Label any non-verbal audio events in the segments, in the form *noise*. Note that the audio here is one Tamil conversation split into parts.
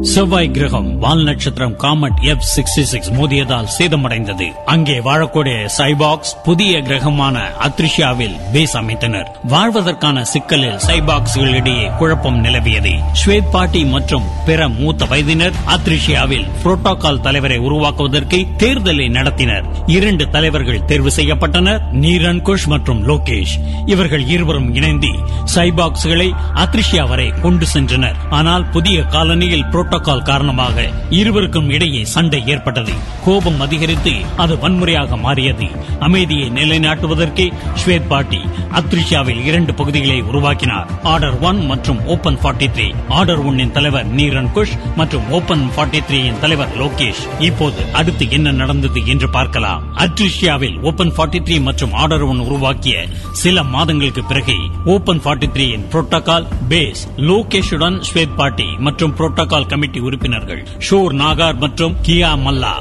செவ்வாய் கிரகம் வால் நட்சத்திரம் காமட் எஃப் சிக்ஸ்டி சிக்ஸ் மோதியதால் சேதமடைந்தது. அங்கே வாழக்கூடிய சைபாக்ஸ் புதிய கிரகமான அத்ரிஷியாவில் பேஸ் அமைத்தனர். வாழ்வதற்கான சிக்கலில் சைபாக்ஸ்களிடையே குழப்பம் நிலவியது. ஸ்வேத் பாட்டி மற்றும் பிற மூத்த வயதினர் அத்ரிஷியாவில் புரோட்டோகால் தலைவரை உருவாக்குவதற்கு தேர்தலை நடத்தினர். இரண்டு தலைவர்கள் தேர்வு செய்யப்பட்டனர். நீரன் குஷ் மற்றும் லோகேஷ். இவர்கள் இருவரும் இணைந்து சைபாக்ஸ்களை அத்ரிஷியா வரை கொண்டு சென்றனர். ஆனால் புதிய காலனியில் புரோட்டோ புரோட்டோகால் காரணமாக இருவருக்கும் இடையே சண்டை ஏற்பட்டது. கோபம் அதிகரித்து அது வன்முறையாக மாறியது. அமைதியை நிலைநாட்டுவதற்கு ஸ்வேத் பாட்டி அத்ரிஷியாவில் இரண்டு பகுதிகளை உருவாக்கினார். ஆர்டர் ஒன் மற்றும் ஓபன் ஃபார்ட்டி த்ரீ. ஆர்டர் ஒன்னின் தலைவர் நீரன் குஷ் மற்றும் ஓபன் ஃபார்ட்டி த்ரீயின் தலைவர் லோகேஷ். இப்போது அடுத்து என்ன நடந்தது என்று பார்க்கலாம். அத்ரிஷியாவில் ஓபன் ஃபார்ட்டி த்ரீ மற்றும் ஆர்டர் ஒன் உருவாக்கிய சில மாதங்களுக்கு பிறகு ஓபன் ஃபார்ட்டி த்ரீயின் புரோட்டோகால் பேஸ் லோகேஷுடன் ஸ்வேத் பாட்டி மற்றும் புரோட்டோகால் கமிட்டி உறுப்பினர்கள் ஷோர் நாகார் மற்றும் கியா மல்லா.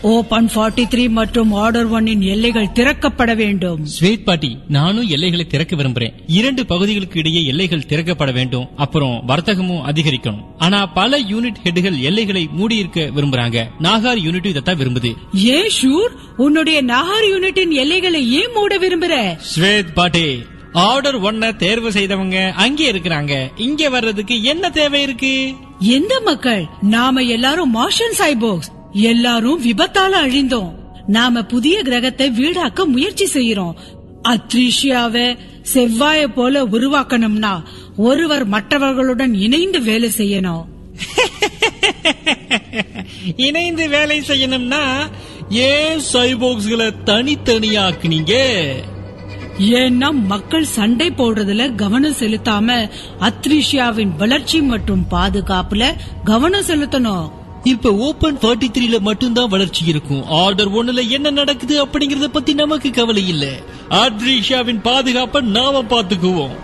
ஓபன் 43 மற்றும் ஆர்டர் ஒன்னின் எல்லைகள் திறக்கப்பட வேண்டும். ஸ்வேத் பாட்டி நானும் எல்லைகளை திறக்க விரும்புறேன். இரண்டு பகுதிகளுக்கு இடையே எல்லைகள் திறக்கப்பட வேண்டும். அப்புறம் வர்த்தகமும் அதிகரிக்கணும். ஆனா பல யூனிட் ஹெட்டுகள் எல்லைகளை மூடியிருக்க விரும்புறாங்க. நாகார் யூனிட் இதைத்தான் விரும்புது. ஏன் ஷூர்? உன்னுடைய நாகார் யூனிட்டின் எல்லைகளை ஏன் மூட விரும்புற? ஸ்வேத் பாட்டி ஆர்டர் ஒன்ன தேர்வு செய்தவங்க அங்கே இருக்கிறாங்க. இங்க வர்றதுக்கு என்ன தேவை இருக்கு? எந்த மக்கள்? நாம எல்லாரும் மார்ஷன் சைபோக்ஸ் எல்லாரும் விபத்தால அழிந்தோம். நாம புதிய கிரகத்தை வீடாக்க முயற்சி செய்யறோம் அத்ரிஷியாவை செவ்வாய போல உருவாக்கணும்னா ஒருவர் மற்றவர்களுடன் இணைந்து வேலை செய்யணும். *laughs* இணைந்து வேலை செய்யணும்னா ஏன் சைபோக்ஸ்களை தனித்தனியாக்குனீங்க? ஏன்னா மக்கள் சண்டை போடுறதுல கவனம் செலுத்தாம அத்ரிஷியாவின் வளர்ச்சி மற்றும் பாதுகாப்புல கவனம் செலுத்தணும். இப்ப ஓபன் ஃபார்ட்டி த்ரீல மட்டும்தான் வளர்ச்சி இருக்கும். ஆர்டர் ஒண்ணுல என்ன நடக்குது அப்படிங்கறத பத்தி நமக்கு கவலை இல்ல. ஆட்ரிஷாவின் பாதுகாப்பை நாம பாத்துக்குவோம்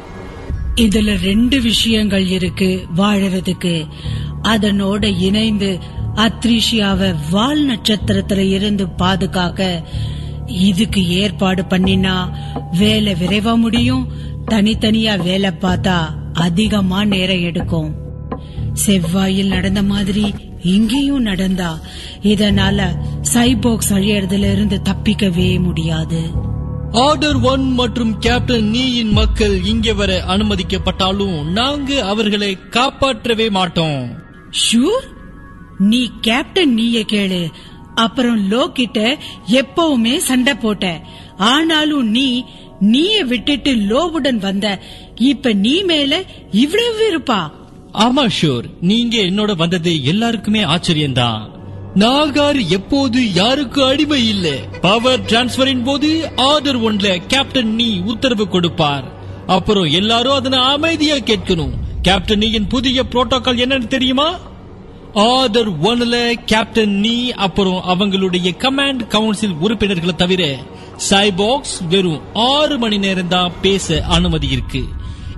இதுல ரெண்டு விஷயங்கள் இருக்கு வாழறதுக்கு. அதனோட இணைந்து அத்ரிஷியாவை வால் நட்சத்திரத்துல இருந்து பாதுகாக்க இதுக்கு ஏற்பாடு பண்ணினா வேலை விரைவா முடியும். தனித்தனியா வேலை பார்த்தா அதிகமா நேரம் எடுக்கும். செவ்வாயில் நடந்த மாதிரி இங்கேயும் நடந்தா இதனால சைபோக்ஸ் அழியறதுல இருந்து தப்பிக்கவே முடியாது. ஆர்டர் ஒன் மற்றும் கேப்டன் நீயின் மக்கள் இங்கே வர அனுமதிக்கப்பட்டாலும் நாங்க அவர்களை காப்பாற்றவே மாட்டோம். ஷூர் நீ கேப்டன் நீய கேளு. அப்புறம் லோ கிட்ட எப்பவுமே சண்டை போட்ட. ஆனாலும் நீ நீய விட்டுட்டு லோவுடன் வந்த. இப்ப நீ மேல இவ்வளவு இருப்பா ஆமா ஷூர். நீங்க என்னோட வந்தது எல்லாருக்குமே ஆச்சரியம்தான். நாகார் எப்போது யாருக்கு அடிமை இல்ல? பவர் டிரான்ஸ்பரின் போது ஆர்டர் ஒன்ல கேப்டன் நீ உத்தரவு கொடுப்பார். அப்புறம் எல்லாரும் அதனை அமைதியா கேட்கணும். கேப்டன் நீயின் புதிய புரோட்டோகால் என்னன்னு தெரியுமா? ஆர்டர் ஒன்ல கேப்டன் நீ அப்புறம் அவங்களுடைய கமாண்ட் கவுன்சில் உறுப்பினர்களை தவிர சைபாக்ஸ் வெறும் ஆறு மணி நேரம் தான் பேச அனுமதி இருக்கு.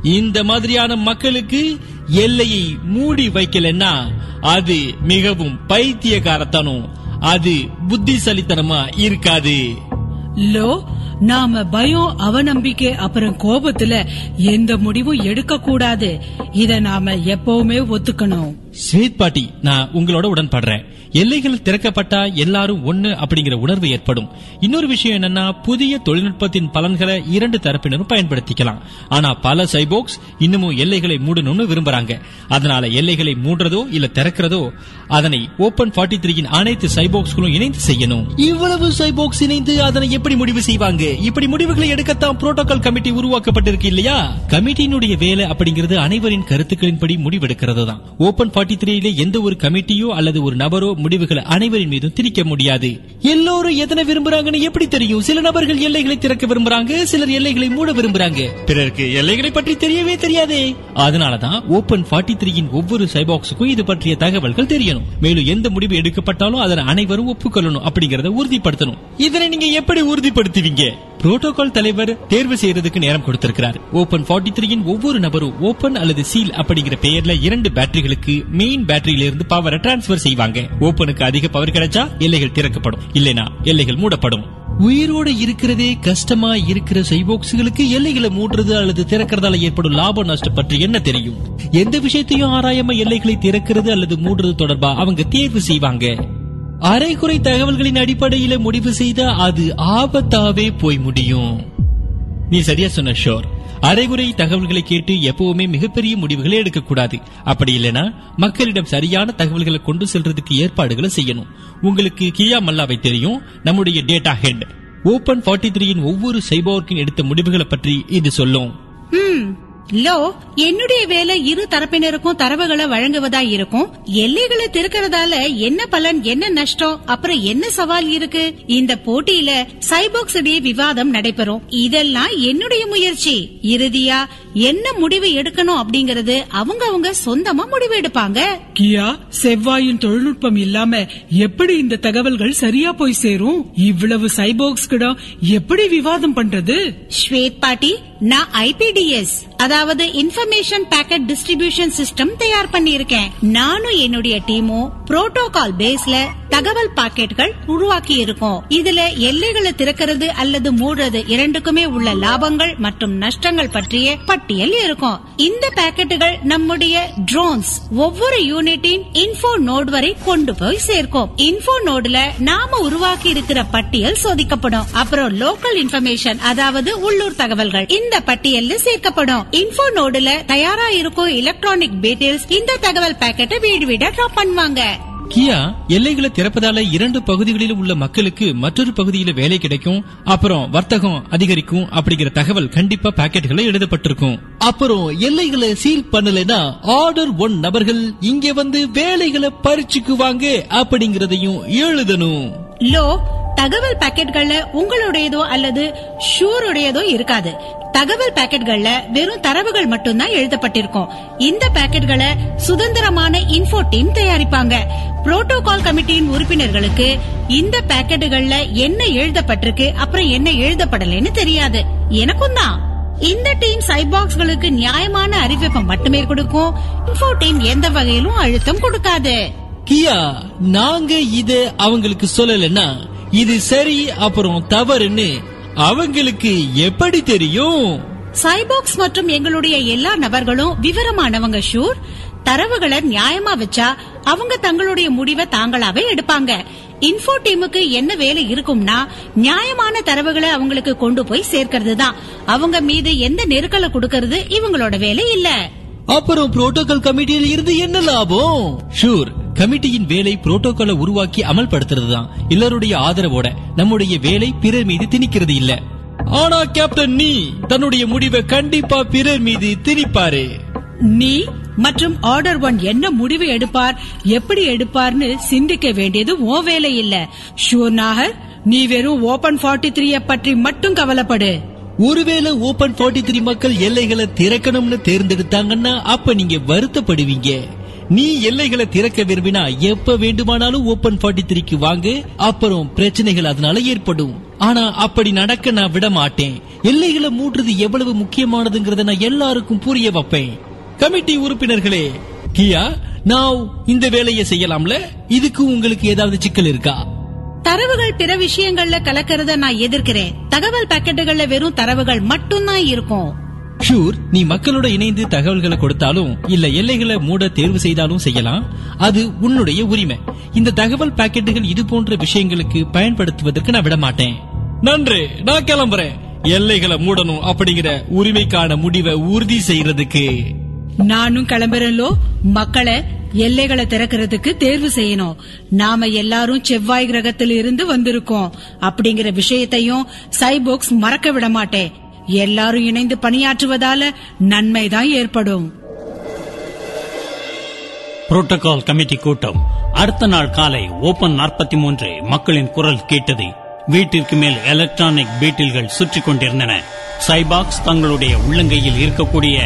இந்த மாதிரியான மக்களுக்கு எல்லையை மூடி வைக்கலன்னா அது மிகவும் பைத்தியகாரத்தனம். அது புத்திசலித்தனமா இருக்காது. லோ நாம பயம் அவநம்பிக்கை அப்புறம் கோபத்துல எந்த முடிவும் எடுக்க கூடாது இத நாம எப்பவுமே ஒத்துக்கணும். ஸ்வேத் பாட்டி நான் உங்களோட உடன்படுறேன். எல்லைகள் திறக்கப்பட்டா எல்லாரும் ஒண்ணு அப்படிங்கிற உணர்வு ஏற்படும். இன்னொரு விஷயம் என்னன்னா புதிய தொழில்நுட்பத்தின் பலன்களை இரண்டு தரப்பினரும் பயன்படுத்திக்கலாம். ஆனா பல சைபோக்ஸ் இன்னமும் எல்லைகளை மூடணும்னு விரும்புறாங்க. அதனால எல்லைகளை மூடுறதோ இல்ல திறக்கிறதோ அதனை ஓபன் ஃபார்ட்டி த்ரீயின் அனைத்து சைபோக்ஸ்களும் இணைந்து செய்யணும். இவ்வளவு சைபோக்ஸ் இணைந்து அதனை எப்படி முடிவு செய்வாங்க? இப்படி முடிவுகளை எடுக்கத்தான் புரோட்டோகால் கமிட்டி உருவாக்கப்பட்டிருக்கு இல்லையா? கமிட்டியினுடைய வேலை அப்படிங்கிறது அனைவரின் கருத்துக்களின்படி முடிவெடுக்கிறது தான் ஓபன் ஃபார்ட்டி த்ரீல எந்த ஒரு கமிட்டியோ அல்லது ஒரு நபரோ முடிவுகளை அனைவரின் மீதும் திணிக்க முடியாது. எல்லோரும் எதனை விரும்புறாங்கன்னு எப்படி தெரியும்? சில நபர்கள் எல்லைகளை திறக்க விரும்புறாங்க சிலர் எல்லைகளை மூட விரும்புறாங்க. பிறருக்கு எல்லைகளை பற்றி தெரியவே தெரியாதே. அதனாலதான் ஓபன் ஃபார்ட்டி த்ரீயின் ஒவ்வொரு சைபாக்ஸுக்கும் இது பற்றிய தகவல்கள் தெரியணும். மேலும் எந்த முடிவு எடுக்கப்பட்டாலும் அதனை அனைவரும் ஒப்புக்கொள்ளணும் அப்படிங்கறத உறுதிப்படுத்தணும். இதனை நீங்க எப்படி உறுதிப்படுத்துவீங்க? புரோட்டோகால் தலைவர் தேர்வு செய்யறதுக்கு நேரம் கொடுத்திருக்கிறார். ஓபன் ஃபார்ட்டி த்ரீயின் ஒவ்வொரு நபரும் ஓபன் அல்லது சீல் அப்படிங்கிற பெயர்ல இரண்டு பேட்டரிகளுக்கு மெயின் பேட்டரியில இருந்து பவரை டிரான்ஸ்பர் செய்வாங்க. ஓபனுக்கு அதிக பவர் கிடைச்சா எல்லைகள் திறக்கப்படும். இல்லைனா எல்லைகள் மூடப்படும். உயிரோட இருக்கிறதே கஷ்டமா இருக்கிற சைபோக்ஸுகளுக்கு எல்லைகளை மூடுறது அல்லது திறக்கிறதால ஏற்படும் லாப நஷ்டம் பற்றி என்ன தெரியும்? எந்த விஷயத்தையும் ஆராயாம எல்லைகளை திறக்கிறது அல்லது மூடுறது தொடர்பா அவங்க தேர்வு செய்வாங்க. அரைகுறை தகவல்களின் அடிப்படையில முடிவு செய்த அது ஆபத்தாவே போய் முடியும். நீ சரியா சொன்ன ஷோர். அரைகுறை தகவல்களை கேட்டு எப்பவுமே மிகப்பெரிய முடிவுகளை எடுக்கக்கூடாது. அப்படி இல்லைன்னா மக்களிடம் சரியான தகவல்களை கொண்டு செல்றதுக்கு ஏற்பாடுகளை செய்யணும். உங்களுக்கு கியா மல்லாவை தெரியும் நம்முடைய டேட்டா ஹெட் ஓபன் ஃபார்ட்டி த்ரீயின் ஒவ்வொரு சைபோர்க்கின் எடுத்த முடிவுகளை பற்றி இது சொல்லும். லோ என்னுடைய வேலை இரு தரப்பினருக்கும் தரவுகளை வழங்குவதா இருக்கும்? எல்லைகளை திறக்கிறதால என்ன பலன் என்ன நஷ்டம் அப்புறம் என்ன சவால் இருக்கு? இந்த போட்டியில சைபாக்ஸ் இடையே விவாதம் நடைபெறும். இதெல்லாம் என்னுடைய முயற்சி. இறுதியா என்ன முடிவு எடுக்கணும் அப்படிங்கறது அவங்க அவங்க சொந்தமா முடிவு எடுப்பாங்க. கியா செவ்வாயின் தொழில்நுட்பம் இல்லாம எப்படி இந்த தகவல்கள் சரியா போய் சேரும்? இவ்வளவு சைபோக்ஸ் கிட்ட எப்படி விவாதம் பண்றது? ஸ்வேத் பாட்டி நான் ஐபிடிஎஸ் அதாவது இன்ஃபர்மேஷன் பேக்கெட் டிஸ்ட்ரிபியூஷன் சிஸ்டம் தயார் பண்ணியிருக்கேன். நானும் என்னுடைய டீமும் புரோட்டோகால் பேஸ்ல தகவல் பாக்கெட்கள் உருவாக்கி இருக்கோம் இதுல எல்லைகளை திறக்கிறது அல்லது மூடுறது இரண்டுக்குமே உள்ள லாபங்கள் மற்றும் நஷ்டங்கள் பற்றிய பட்டியல் இருக்கும். இந்த பாக்கெட்டுகள் நம்முடைய ட்ரோன்ஸ் ஒவ்வொரு யூனிட்டின் இன்ஃபோ நோட் வரை கொண்டு போய் சேர்க்கும். இன்ஃபோ நோடுல நாம உருவாக்கி இருக்கிற பட்டியல் சோதிக்கப்படும். அப்புறம் லோக்கல் இன்ஃபர்மேஷன் அதாவது உள்ளூர் தகவல்கள். இந்த பட்டியல்ல சேர்க்கப்படும். இன்ஃபோ நோடுல தயாரா இருக்கும் எலக்ட்ரானிக் டீடைல்ஸ் இந்த தகவல் பாக்கெட்டை வீடு வீடா டிராப் பண்ணுவாங்க. கியா எல்லைகளை திறப்பதால இரண்டு பகுதிகளிலும் உள்ள மக்களுக்கு மற்றொரு பகுதியில வேலை கிடைக்கும் அப்புறம் வர்த்தகம் அதிகரிக்கும் அப்படிங்கிற தகவல் கண்டிப்பா பாக்கெட்டுகளை எழுதப்பட்டிருக்கும். அப்புறம் எல்லைகளை சீல் பண்ணலைன்னா ஆர்டர் ஒன் நபர்கள் இங்க வந்து வேலைகளை பறிச்சுக்குவாங்க அப்படிங்கறதையும் எழுதணும். லோ தகவல் பாக்கெட்கள்ல உங்களுடையதோ அல்லது ஷூருடையதோ இருக்காது. தகவல் பாக்கெட்கள்ல வெறும் தரவுகள் மட்டும்தான் எழுதப்பட்டிருக்கும். இந்த பாக்கெட்களை சுதந்திரமான இன்ஃபோ டீம் தயாரிப்பாங்க. புரோட்டோகால் கமிட்டியின் உறுப்பினர்களுக்கு இந்த பாக்கெட்டுகள்ல என்ன எழுதப்பட்டிருக்கு அப்புறம் என்ன எழுதப்படலைன்னு தெரியாது. எனக்கும் தான். இந்த டீம் சைபாக்ஸ்களுக்கு நியாயமான அறிவிப்பை மட்டுமே கொடுக்கும். இன்ஃபோ டீம் எந்த வகையிலும் அழுத்தம் கொடுக்காது. கியா நாங்க இது அவங்களுக்கு சொல்லலன்னா இது சரி அப்புறம் தவறுன்னு அவங்களுக்கு எப்படி தெரியும்? சைபாக்ஸ் மற்றும் எங்களுடைய எல்லா நபர்களும் விவரமானவங்க ஷூர். தரவுகளை நியாயமா வச்சா அவங்க தங்களுடைய முடிவை தாங்களாவே எடுப்பாங்க. இன்ஃபோ டீமுக்கு என்ன வேலை இருக்கும்னா நியாயமான தரவுகளை அவங்களுக்கு கொண்டு போய் சேர்க்கிறது தான் அவங்க மீது எந்த நெருக்கலை கொடுக்கறது இவங்களோட வேலை இல்ல. அப்புறம் புரோட்டோகால் கமிட்டியில் இருந்து என்ன லாபம்? ஷூர் கமிட்டியின் வேலை புரோட்டோகாலை உருவாக்கி அமல்படுத்துறதுதான். எல்லாருடைய ஆதரவோட நம்முடைய வேலை பிறர் மீது திணிக்கிறது இல்ல. ஆனா கேப்டன் நீ தன்னுடைய முடிவை கண்டிப்பா பிறர் மீது திணிப்பாரு. நீ மற்றும் ஆர்டர் ஒன் என்ன முடிவு எடுப்பார் எப்படி எடுப்பார்னு சிந்திக்க வேண்டியது ஓ வேலை இல்ல. ஷூர் நாகர் நீ வெறும் ஓபன் ஃபார்ட்டி த்ரீய பற்றி மட்டும் கவலைப்படு. ஒருவேளை ஓபன் 43 த்ரீ மக்கள் எல்லைகளை திறக்கணும்னு தேர்ந்தெடுத்தாங்கன்னா அப்ப நீங்க வருத்தப்படுவீங்க. நீ எல்லைகளை திறக்க விரும்பினா எப்ப வேண்டுமானாலும் ஓபன் 43 த்ரீக்கு வாங்க. அப்புறம் பிரச்சனைகள் அதனால ஏற்படும். ஆனா அப்படி நடக்க நான் விட மாட்டேன். எல்லைகளை மூடுறது எவ்வளவு முக்கியமானதுங்கிறத நான் எல்லாருக்கும் புரிய வைப்பேன். கமிட்டி உறுப்பினர்களே கியா நான் இந்த வேலையை செய்யலாம்ல? இதுக்கு உங்களுக்கு ஏதாவது சிக்கல் இருக்கா? தரவுகள் பிற விஷயங்கள்ல கலக்கறத நான் எதிர்க்கிறேன். தகவல் பாக்கெட்டுகள்ல வெறும் தரவுகள் மட்டும்தான் இருக்கும். ஷூர் நீ மக்களோட இணைந்து தகவல்களை கொடுத்தாலும் இல்ல எல்லைகளை மூட தேர்வு செய்தாலும் செய்யலாம். அது உன்னுடைய உரிமை. இந்த தகவல் பாக்கெட்டுகள் இது போன்ற விஷயங்களுக்கு பயன்படுத்துவதற்கு நான் விட மாட்டேன் நன்று. நான் கிளம்புறேன். எல்லைகளை மூடணும் அப்படிங்கிற உரிமைக்கான முடிவை உறுதி செய்யறதுக்கு. நானும் கிளம்புறேன்லோ. மக்களை எல்லைகளை திறக்கிறதுக்கு தேர்வு செய்யணும். நாம எல்லாரும் செவ்வாய் கிரகத்தில் இருந்து வந்திருக்கோம். அப்படிங்கிற விஷயத்தையும் சைபோக்ஸ் மறக்க விட மாட்டேன் எல்லாரும் இணைந்து பணியாற்றுவதால நன்மைதான் ஏற்படும். புரோட்டோகால் கமிட்டி கூட்டம் அடுத்த நாள் காலை ஓபன் 43 மக்களின் குரல் கேட்டது. வீட்டிற்கு மேல் எலக்ட்ரானிக் பீட்டில்கள் சுற்றிக் கொண்டிருந்தன சைபாக்ஸ் தங்களுடைய உள்ளங்கையில் இருக்கக்கூடிய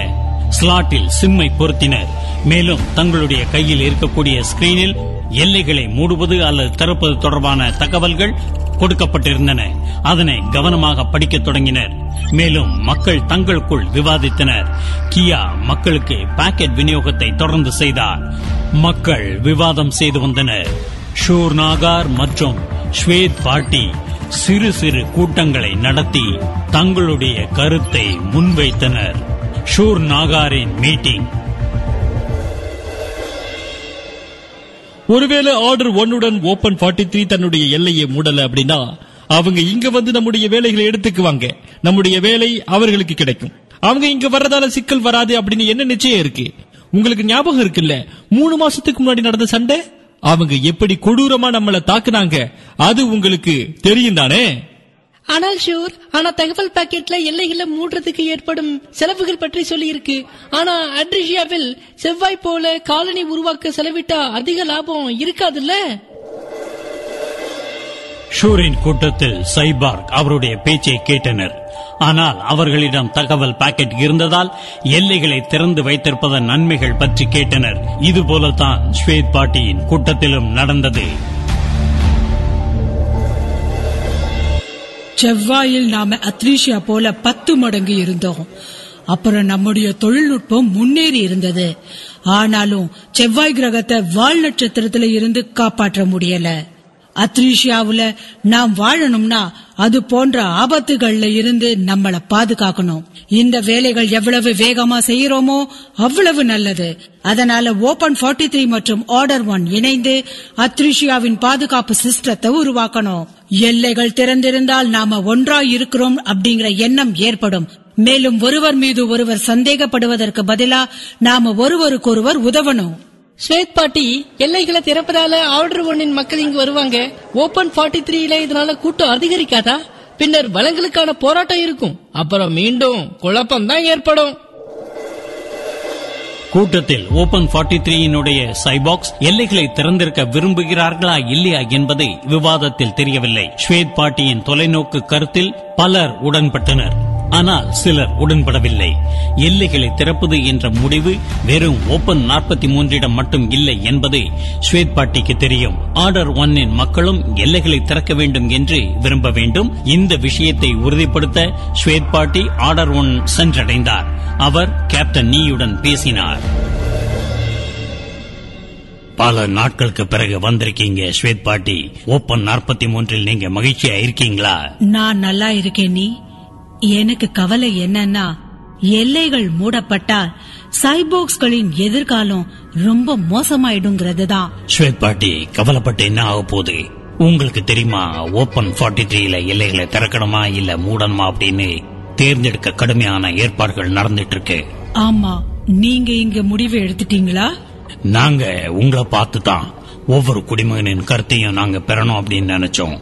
ஸ்லாட்டில் சிம்மை பொருத்தினர். மேலும் தங்களுடைய கையில் இருக்கக்கூடிய ஸ்கிரீனில் எல்லைகளை மூடுவது அல்லது திறப்பது தொடர்பான தகவல்கள் கொடுக்கப்பட்டிருந்தன. அதனை கவனமாக படிக்கத் தொடங்கினர். மேலும் மக்கள் தங்களுக்குள் விவாதித்தனர். கியா மக்களுக்கு பாக்கெட் விநியோகத்தை தொடர்ந்து செய்தார். மக்கள் விவாதம் செய்து வந்தனர். ஷூர் நாகார் மற்றும் ஸ்வேத் பாட்டி சிறு சிறு கூட்டங்களை நடத்தி தங்களுடைய கருத்தை முன்வைத்தனர். ஷூர் நாகாரின் மீட்டிங். ஒருவேளை ஆர்டர் ஒன்னுடன் ஓபன் 43 த்ரீ தன்னுடைய எல்லையை மூடல அப்படின்னா அவங்க இங்க வந்து நம்முடைய வேலைகளை எடுத்துக்குவாங்க. நம்முடைய வேலை அவர்களுக்கு கிடைக்கும். அவங்க இங்க வர்றதால சிக்கல் வராது அப்படின்னு என்ன நிச்சயம் இருக்கு? உங்களுக்கு ஞாபகம் இருக்குல்ல? மூணு மாசத்துக்கு முன்னாடி நடந்த சண்டை? அவங்க எப்படி கொடூரமா நம்மளை தாக்குனாங்க? அது உங்களுக்கு தெரியும் தானே? ஆனால் ஷூர் ஆனா தகவல் பாக்கெட்ல எல்லைகளை மூடுறதுக்கு ஏற்படும் செலவுகள் பற்றி சொல்லி இருக்கு ஆனா அட்ரிஷியாவில் செவ்வாய் போல காலனி உருவாக்க செலவிட்டா அதிக லாபம் இருக்காதுல்ல? ஷூரின் கூட்டத்தில் சைபார்க் அவருடைய பேச்சை கேட்டனர். ஆனால் அவர்களிடம் தகவல் பாக்கெட் இருந்ததால் எல்லைகளை திறந்து வைத்திருப்பதன் நன்மைகள் பற்றி கேட்டனர். இதுபோலத்தான் ஸ்வேத் பாட்டியின் கூட்டத்திலும் நடந்தது. செவ்வாயில் நாம அத்ரீஷியா போல பத்து மடங்கு இருந்தோம். அப்புறம் நம்முடைய தொழில்நுட்பம் முன்னேறி இருந்தது. ஆனாலும் செவ்வாய் கிரகத்தை வால் நட்சத்திரத்துல இருந்து காப்பாற்ற முடியல. அத்ரீஷியாவுல நாம் வாழணும்னா அது போன்ற ஆபத்துகள்ல இருந்து நம்மள பாதுகாக்கணும். இந்த வேலைகள் எவ்வளவு வேகமா செய்யறோமோ அவ்வளவு நல்லது. அதனால ஓபன் 43 த்ரீ மற்றும் ஆர்டர் ஒன் இணைந்து அத்ரிஷியாவின் பாதுகாப்பு சிஸ்டத்தை உருவாக்கணும். எல்லைகள் திறந்திருந்தால் நாம ஒன்றாய் இருக்கிறோம் அப்படிங்கிற எண்ணம் ஏற்படும். மேலும் ஒருவர் மீது ஒருவர் சந்தேகப்படுவதற்கு பதிலா நாம ஒருவருக்கொருவர் உதவணும். ஸ்வேத் பாட்டி எல்லைகளை திறப்பதால ஆர்டர் ஒன்னின் மக்கள் இங்கு வருவாங்க. ஓபன் 43 த்ரீல இதனால கூட்டம் அதிகரிக்காதா? பின்னர் வளங்களுக்கான போராட்டம் இருக்கும். அப்புறம் மீண்டும் குழப்பம் தான் ஏற்படும். கூட்டத்தில் ஓபன் 43 த்ரீயினுடைய சைபாக்ஸ் எல்லைகளை திறந்திருக்க விரும்புகிறார்களா இல்லையா என்பதை விவாதத்தில் தெரியவில்லை. ஸ்வேத் பாட்டியின் தொலைநோக்கு கருத்தில் பலர் உடன்பட்டனர். ஆனால் சிலர் உடன்படவில்லை. எல்லைகளை திறப்பது என்ற முடிவு வெறும் ஓபன் 43 மூன்றிடம் மட்டும் இல்லை என்பது ஸ்வேத் பாட்டிக்கு தெரியும். ஆர்டர் ஒன்னின் மக்களும் எல்லைகளை திறக்க வேண்டும் என்று விரும்ப வேண்டும். இந்த விஷயத்தை உறுதிப்படுத்த ஸ்வேத் பாட்டி ஆர்டர் ஒன் சென்றடைந்தார். அவர் கேப்டன் நீயுடன் பேசினார். பல நாட்களுக்கு பிறகு வந்திருக்கீங்க ஸ்வேத் பாட்டி. ஓபன் 43 மூன்றில் நீங்க மகிழ்ச்சியா இருக்கீங்களா நான் நல்லா இருக்கேன் நீ. எனக்கு கவலை என்னன்னா எல்லைகள் மூடப்பட்டால் சைபோக்ஸ்களின் எதிர்காலம் ரொம்ப மோசமாயிடுங்கிறது தான் ஸ்வேத் பாட்டி கவலைப்பட்டு என்ன ஆக போகுது? உங்களுக்கு தெரியுமா ஓபன் 43 த்ரீல எல்லைகளை திறக்கணுமா இல்ல மூடணுமா அப்படின்னு தேர்ந்தெடுக்க கடுமையான ஏற்பாடுகள் நடந்துட்டு இருக்கு ஆமா நீங்க இங்க முடிவு எடுத்துட்டீங்களா? நாங்க உங்களை பார்த்து தான் ஒவ்வொரு குடிமகனின் கருத்தையும் நாங்க பெறணும் அப்படின்னு நினைச்சோம்.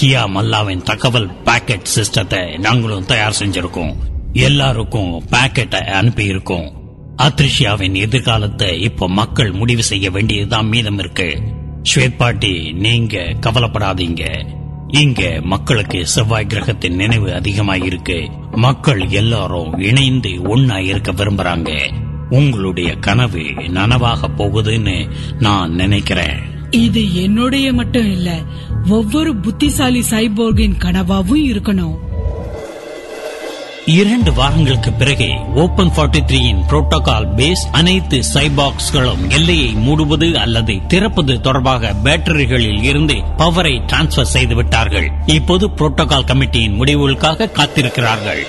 கியா மல்லாவின் தகவல் பேக்கெட் சிஸ்டத்தை நாங்களும் தயார் செஞ்சிருக்கோம். எல்லாருக்கும் பேக்கெட்டை அனுப்பி இருக்கோம் அத்ரிஷியாவின் எதிர்காலத்தை இப்போ மக்கள் முடிவு செய்ய வேண்டியதுதான் மீதம் இருக்கு. ஸ்வேத் பாட்டி நீங்க கவலைப்படாதீங்க. இங்க மக்களுக்கு செவ்வாய் கிரகத்தின் நினைவு அதிகமாயிருக்கு. மக்கள் எல்லாரும் இணைந்து ஒன்னா இருக்க விரும்புறாங்க. உங்களுடைய கனவு நனவாக போகுதுன்னு நான் நினைக்கிறேன். இது என்னுடைய மட்டும் இல்ல ஒவ்வொரு புத்திசாலி சைபோர்கின் கனவாவும் இருக்கணும். இரண்டு வாரங்களுக்கு பிறகு ஓபன் 43 த்ரீயின் புரோட்டோகால் பேஸ் அனைத்து சைபாக்ஸ்களும் எல்லையை மூடுவது அல்லது திறப்பது தொடர்பாக பேட்டரிகளில் இருந்து பவரை டிரான்ஸ்பர் செய்து விட்டார்கள் இப்போது புரோட்டோகால் கமிட்டியின் முடிவுகளுக்காக காத்திருக்கிறார்கள்.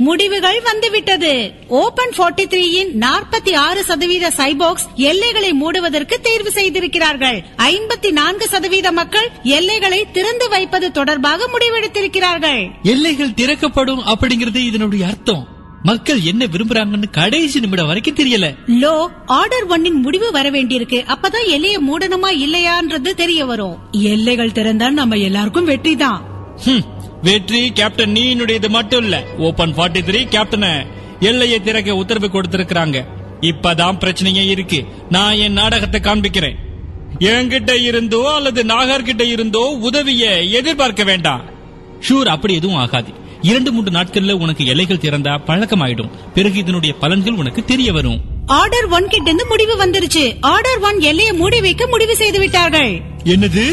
முடிவுகள் வந்துவிட்டது. ஓபன் 43 த்ரீயின் நாற்பத்தி ஆறு சதவீத சைபோக்ஸ் எல்லைகளை மூடுவதற்கு தேர்வு செய்திருக்கிறார்கள். ஐம்பத்தி நான்கு சதவீத மக்கள் எல்லைகளை திறந்து வைப்பது தொடர்பாக முடிவெடுத்திருக்கிறார்கள். எல்லைகள் திறக்கப்படும் அப்படிங்கறது இதனுடைய அர்த்தம். மக்கள் என்ன விரும்புறாங்கன்னு கடைசி நிமிடம் வரைக்கும் தெரியல. லோ ஆர்டர் ஒன்னின் முடிவு வர வேண்டியிருக்கு. அப்பதான் எல்லையை மூடணுமா இல்லையான்றது தெரிய வரும். எல்லைகள் திறந்தால் நம்ம எல்லாருக்கும் வெற்றிதான் ஹம், வெற்றி கேப்டன் நீனுடையது மட்டும் இல்ல ஓபன் 43 த்ரீ கேப்டனை எல்லையை திறக்க உத்தரவு கொடுத்திருக்கிறாங்க. இப்பதான் பிரச்சனையே இருக்கு. நான் என் நாடகத்தை காண்பிக்கிறேன். என்கிட்ட இருந்தோ அல்லது நாகர் கிட்ட இருந்தோ உதவிய எதிர்பார்க்க வேண்டாம். ஷூர் அப்படி எதுவும் ஆகாது. இரண்டு மூன்று நாட்கள்ல உனக்கு எல்லைகள் திறந்தா பழக்கமாயிடும். பிறகு இதனுடைய பலன்கள் உனக்கு தெரிய வரும். ஆர்டர் ஒன் கிட்ட இருந்து முடிவு வந்துருச்சு. ஆர்டர் ஒன் எல்லையை மூடி வைக்க முடிவு செய்து விட்டார்கள். என்னது?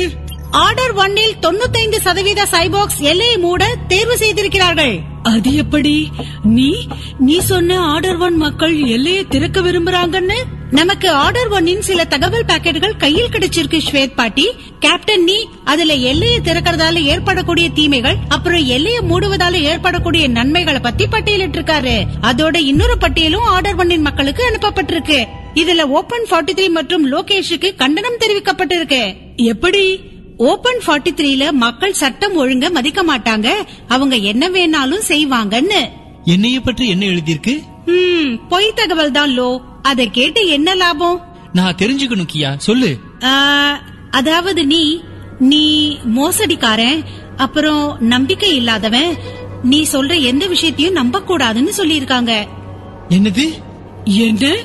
ஆர்டர் ஒன்னில் தொண்ணூத்தைந்து சதவீத சைபாக்ஸ் எல்லையை மூட தேர்வு செய்திருக்கிறார்கள். அது எப்படி? நீ நீ சொன்ன ஆர்டர் ஒன் மக்கள் எல்லையை திறக்க விரும்புறாங்கன்னு? நமக்கு ஆர்டர் ஒன்னின் சில தகவல் பாக்கெட்டுகள் கையில் கிடைச்சிருக்கு ஸ்வேத் பாட்டி. கேப்டன் நீ அதுல எல்லையை திறக்கிறதால ஏற்படக்கூடிய தீமைகள் அப்புறம் எல்லையை மூடுவதால ஏற்படக்கூடிய நன்மைகளை பத்தி பட்டியலிட்டு இருக்காரு அதோட இன்னொரு பட்டியலும் ஆர்டர் ஒன்னின் மக்களுக்கு அனுப்பப்பட்டிருக்கு. இதுல ஓபன் 43 த்ரீ மற்றும் லோகேஷுக்கு கண்டனம் தெரிவிக்கப்பட்டிருக்கு. எப்படி? ஓபன் 43 த்ரீல மக்கள் சட்டம் ஒழுங்க மதிக்க மாட்டாங்க. அவங்க என்ன வேணாலும் செய்வாங்கன்னு. என்னைய பற்றி என்ன எழுதியிருக்கு? ம், பொய் தகவல் தான் லோ. அதை கேட்டு என்ன லாபம்? நான் தெரிஞ்சுக்கணும் கியா. சொல்லு. அதாவது நீ நீ மோசடிக்காரன் அப்புறம் நம்பிக்கை இல்லாதவன் நீ சொல்ற எந்த விஷயத்தையும் நம்ப கூடாதுன்னு சொல்லியிருக்காங்க. என்னது? என்ன?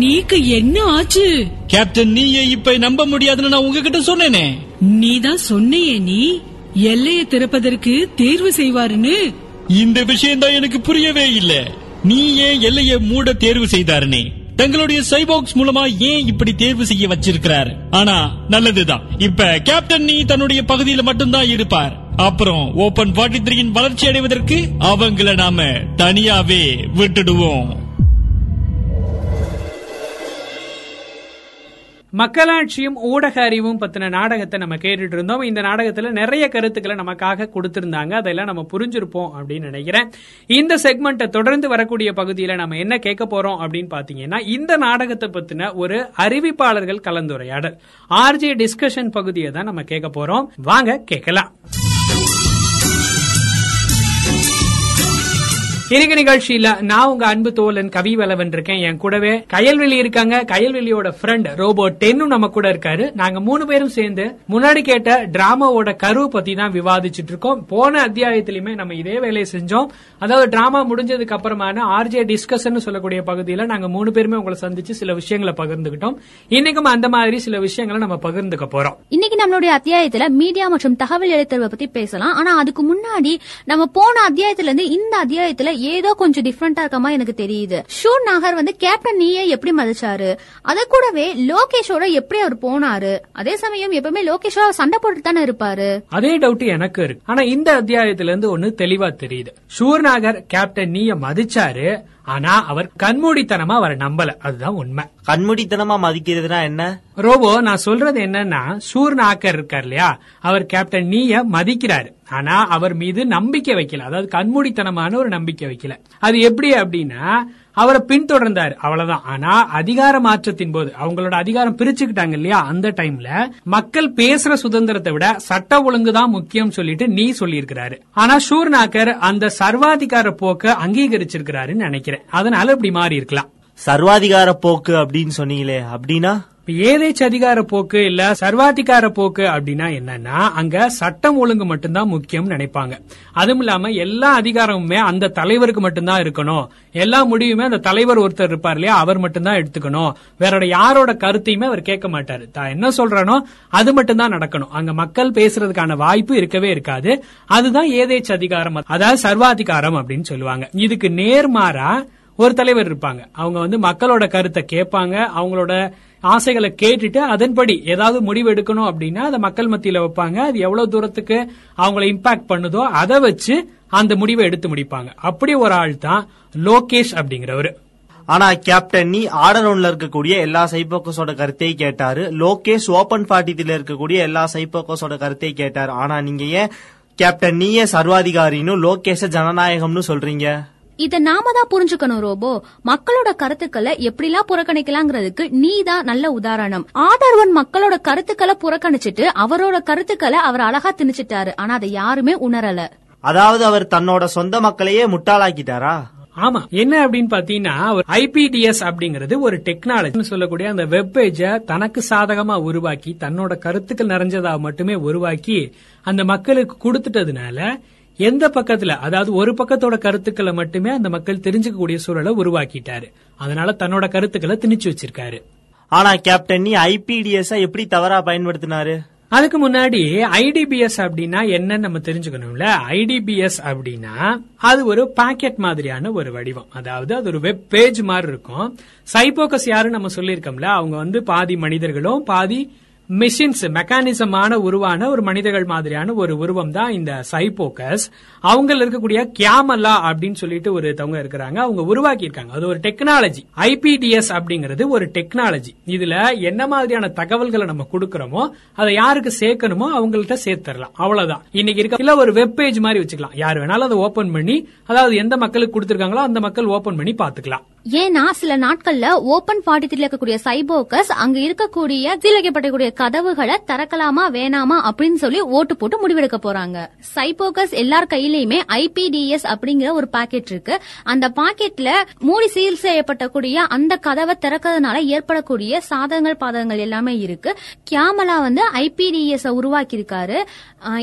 நீக்கு என்ன ஆச்சு? கேப்டன் நீயே இப்ப நம்ப முடியாதுன்னு நான் உங்ககிட்ட சொன்னேனே. நீதான் சொன்னியே நீ. எல்லையை திறப்பதற்கு தேர்வு செய்வாருன்னு. இந்த விஷயம் தான் எனக்கு புரியவே இல்ல. நீ ஏன் எல்லையை மூட தேர்வு செய்தாருனே. தங்களுடைய சைபாக்ஸ் மூலமா ஏன் இப்படி தேர்வு செய்ய வச்சிருக்கிறார்? ஆனா நல்லதுதான். இப்ப கேப்டன் நீ தன்னுடைய பகுதியில மட்டும்தான் இருப்பார். அப்புறம் ஓபன் 43 த்ரீயின் வளர்ச்சி அடைவதற்கு அவங்கள நாம தனியாவே விட்டுடுவோம். மக்களாட்சியும் ஊடக அறிவும் பத்தின நாடகத்தை நம்ம கேட்டுட்டு இருந்தோம். இந்த நாடகத்துல நிறைய கருத்துக்களை நமக்காக கொடுத்திருந்தாங்க. அதெல்லாம் நம்ம புரிஞ்சிருப்போம் அப்படின்னு நினைக்கிறேன். இந்த செக்மெண்ட்டை தொடர்ந்து வரக்கூடிய பகுதியில நம்ம என்ன கேட்க போறோம் அப்படின்னு பாத்தீங்கன்னா இந்த நாடகத்தை பத்தின ஒரு அறிவிப்பாளர்கள் கலந்துரையாடல். ஆர்ஜே டிஸ்கஷன் பகுதியை தான் நம்ம கேட்க போறோம். வாங்க கேட்கலாம். இன்னைக்கு நிகழ்ச்சியில நான் உங்க அன்பு தோழன் கவி வலவன் இருக்கேன். என் கூடவே கயல்வெளி இருக்காங்க. கயல்வெளியோட ஃப்ரெண்ட் ரோபோ டென்னும் நம்ம கூட இருக்காரு. நாங்க மூணு பேரும் சேர்ந்து முன்னாடி கேட்ட டிராமாவோட கரு பத்தி தான் விவாதிச்சுட்டு இருக்கோம். போன அத்தியாயத்திலுமே நம்ம இதே வேலையை செஞ்சோம். அதாவது டிராமா முடிஞ்சதுக்கு அப்புறமான ஆர்ஜே டிஸ்கஷன் சொல்லக்கூடிய பகுதியில நாங்க மூணு பேருமே உங்களை சந்திச்சு சில விஷயங்களை பகிர்ந்துகிட்டோம். இன்னைக்கும் அந்த மாதிரி சில விஷயங்களை நம்ம பகிர்ந்துக்க போறோம். இன்னைக்கு நம்மளுடைய அத்தியாயத்துல மீடியா மற்றும் தகவல் எழுத்தர்வை பத்தி பேசலாம். ஆனா அதுக்கு முன்னாடி நம்ம போன அத்தியாயத்துல இருந்து இந்த அத்தியாயத்துல ஏதோ கொஞ்சம் டிஃப்ரெண்டா இருக்க மாதிரி எனக்கு தெரியுது. ஷூர் நாகர் வந்து கேப்டன் நீயே எப்படி மதிச்சாரு? அத கூடவே லோகேஷோட எப்படி அவர் போனாரு? அதே சமயம் எப்பவுமே லோகேஷோட சண்டை போட்டு தானே இருப்பாரு. அதே டவுட் எனக்கு இருக்கு. ஆனா இந்த அத்தியாயத்துல இருந்து ஒண்ணு தெளிவா தெரியுது. ஷூர்நாகர் கேப்டன் நீய மதிச்சாரு. ஆனா அவர் கண்மூடித்தனமா அவரை நம்பல. அதுதான் உண்மை. கண்மூடித்தனமா மதிக்கிறதுனா என்ன? ரோபோ நான் சொல்றது என்னன்னா சூர்நாக்கர் இருக்கார் இல்லையா? அவர் கேப்டன் நீய மதிக்கிறாரு. ஆனா அவர் மீது நம்பிக்கை வைக்கல. அதாவது கண்மூடித்தனமான ஒரு நம்பிக்கை வைக்கல. அது எப்படி அப்படின்னா அவரை பின்தொடர்ந்தாரு. அவ்வளவுதான். ஆனா அதிகார மாற்றத்தின் போது அவங்களோட அதிகாரம் பிரிச்சுக்கிட்டாங்க இல்லையா அந்த டைம்ல மக்கள் பேசுற சுதந்திரத்தை விட சட்ட ஒழுங்கு தான் முக்கியம் சொல்லிட்டு நீ சொல்லியிருக்கிறாரு. ஆனா ஷூர்நாக்கர் அந்த சர்வாதிகார போக்க அங்கீகரிச்சிருக்கிறாருன்னு நினைக்கிறேன். அதனால இப்படி மாறி இருக்கலாம் சர்வாதிகார போக்கு அப்படின்னு சொன்னீங்களே அப்படின்னா? ஏதேச்சு அதிகார போக்கு இல்ல சர்வாதிகார போக்கு அப்படின்னா என்னன்னா அங்க சட்டம் ஒழுங்கு மட்டும்தான் முக்கியம் நினைப்பாங்க. அதுவும் இல்லாம எல்லா அதிகாரமுமே அந்த தலைவருக்கு மட்டும்தான் இருக்கணும். எல்லா முடிவுமே அந்த தலைவர் ஒருத்தர் இருப்பார் இல்லையா அவர் மட்டும்தான் எடுத்துக்கணும். வேற யாரோட கருத்தையுமே அவர் கேட்க மாட்டாரு. தான் என்ன சொல்றானோ அது மட்டும்தான் நடக்கணும். அங்க மக்கள் பேசுறதுக்கான வாய்ப்பு இருக்கவே இருக்காது. அதுதான் ஏதேச்சு அதிகாரம். அதாவது சர்வாதிகாரம் அப்படின்னு சொல்லுவாங்க. இதுக்கு நேர்மாறா ஒரு தலைவர் இருப்பாங்க. அவங்க வந்து மக்களோட கருத்தை கேட்பாங்க. அவங்களோட ஆசைகளை கேட்டுட்டு அதன்படி ஏதாவது முடிவு எடுக்கணும் அப்படின்னா அதை மக்கள் மத்தியில வைப்பாங்க. அது எவ்வளவு தூரத்துக்கு அவங்கள இம்பாக்ட் பண்ணுதோ அதை வச்சு அந்த முடிவை எடுத்து முடிப்பாங்க. அப்படி ஒரு ஆள் தான் லோகேஷ் அப்படிங்கிறவரு. ஆனா கேப்டன் நீ ஆடரவுண்ட்ல இருக்கக்கூடிய எல்லா சைபோக்கஸோட கருத்தையும் கேட்டாரு. லோகேஷ் ஓபன் பார்ட்டில இருக்கக்கூடிய எல்லா சைபோக்கஸோட கருத்தையும் கேட்டாரு. ஆனா நீங்க ஏன் கேப்டன் நீயே சர்வாதிகாரின்னு லோகேஷ ஜனநாயகம்னு சொல்றீங்க? இத நாம தான் புரிஞ்சுக்கணும் ரோபோ. மக்களோட கருத்துக்களை எப்படிலாம் புறக்கணிக்கலாங்கிறதுக்கு நீ தான் நல்ல உதாரணம். ஆதர்வன் மக்களோட கருத்துக்களை புறக்கணிச்சிட்டு அவரோட கருத்துக்களை அவர் அழகா திணிச்சிட்டாரு. ஆனா அதை யாருமே உணரல. அதாவது அவர் தன்னோட சொந்த மக்களையே முட்டாளாக்கிட்டாரா? ஆமா. என்ன அப்படின்னு பாத்தீங்கன்னா ஐபிடிஎஸ் அப்படிங்கிறது ஒரு டெக்னாலஜி சொல்லக்கூடிய அந்த வெப் பேஜ தனக்கு சாதகமா உருவாக்கி தன்னோட கருத்துக்கள் நிறைஞ்சதா மட்டுமே உருவாக்கி அந்த மக்களுக்கு கொடுத்துட்டதுனால எந்த பக்கத்துல அதாவது ஒரு பக்கத்தோட கருத்துக்களை மட்டுமே அந்த மக்கள் தெரிஞ்சுக்கக்கூடிய சூழலை உருவாக்கிட்டாரு. அதனால தன்னோட கருத்துக்களை திணிச்சு வச்சிருக்காரு. ஆனா கேப்டன் நீ ஐபிடிஎஸ் எப்படி தவறா பயன்படுத்தினாரு? அதுக்கு முன்னாடி ஐடிபிஎஸ் அப்படின்னா என்னன்னு நம்ம தெரிஞ்சுக்கணும்ல? ஐடிபிஎஸ் அப்படின்னா அது ஒரு பாக்கெட் மாதிரியான ஒரு வடிவம். அதாவது அது ஒரு வெப் பேஜ் மாதிரி இருக்கும். சைபோக்கஸ் யாருன்னு நம்ம சொல்லியிருக்கோம்ல அவங்க வந்து பாதி மனிதர்களும் பாதி மிஷின்ஸ் மெக்கானிசமான உருவான ஒரு மனிதர்கள் மாதிரியான ஒரு உருவம் தான் இந்த சைபோக்கஸ் அவங்க இருக்கக்கூடிய கியாமல்லா அப்படின்னு சொல்லிட்டு ஒரு தவங்க இருக்கிறாங்க. அவங்க உருவாக்கி இருக்காங்க அது ஒரு டெக்னாலஜி ஐபிடிஎஸ் அப்படிங்கிறது ஒரு டெக்னாலஜி இதுல என்ன மாதிரியான தகவல்களை நம்ம கொடுக்கறோமோ அதை யாருக்கு சேர்க்கணுமோ அவங்கள்ட்ட சேர்த்துடலாம் அவ்வளவுதான். இன்னைக்கு இருக்க இல்ல ஒரு வெப் பேஜ் மாதிரி வச்சுக்கலாம். யார் வேணாலும் அதை ஓபன் பண்ணி அதாவது எந்த மக்களுக்கு கொடுத்திருக்காங்களோ அந்த மக்கள் ஓபன் பண்ணி பாத்துக்கலாம் ஏன்னா சில நாட்கள்ல ஓபன் ஃபார்ட்டி இருக்கக்கூடிய சைபோக்கஸ் அங்க இருக்கக்கூடிய சீல் கதவுகளை திறக்கலாமா வேணாமா அப்படின்னு சொல்லி ஓட்டு போட்டு முடிவெடுக்க போறாங்க. சைபோக்கஸ் எல்லார் கையிலயுமே ஐபிடிஎஸ் அப்படிங்கிற ஒரு பாக்கெட் இருக்கு. அந்த பாக்கெட்ல மூடி சீல் செய்யப்பட்டக்கூடிய அந்த கதவை திறக்கிறதுனால ஏற்படக்கூடிய சாதகங்கள் பாதகங்கள் எல்லாமே இருக்கு. கியாமலா வந்து ஐபிடிஎஸ் உருவாக்கி இருக்காரு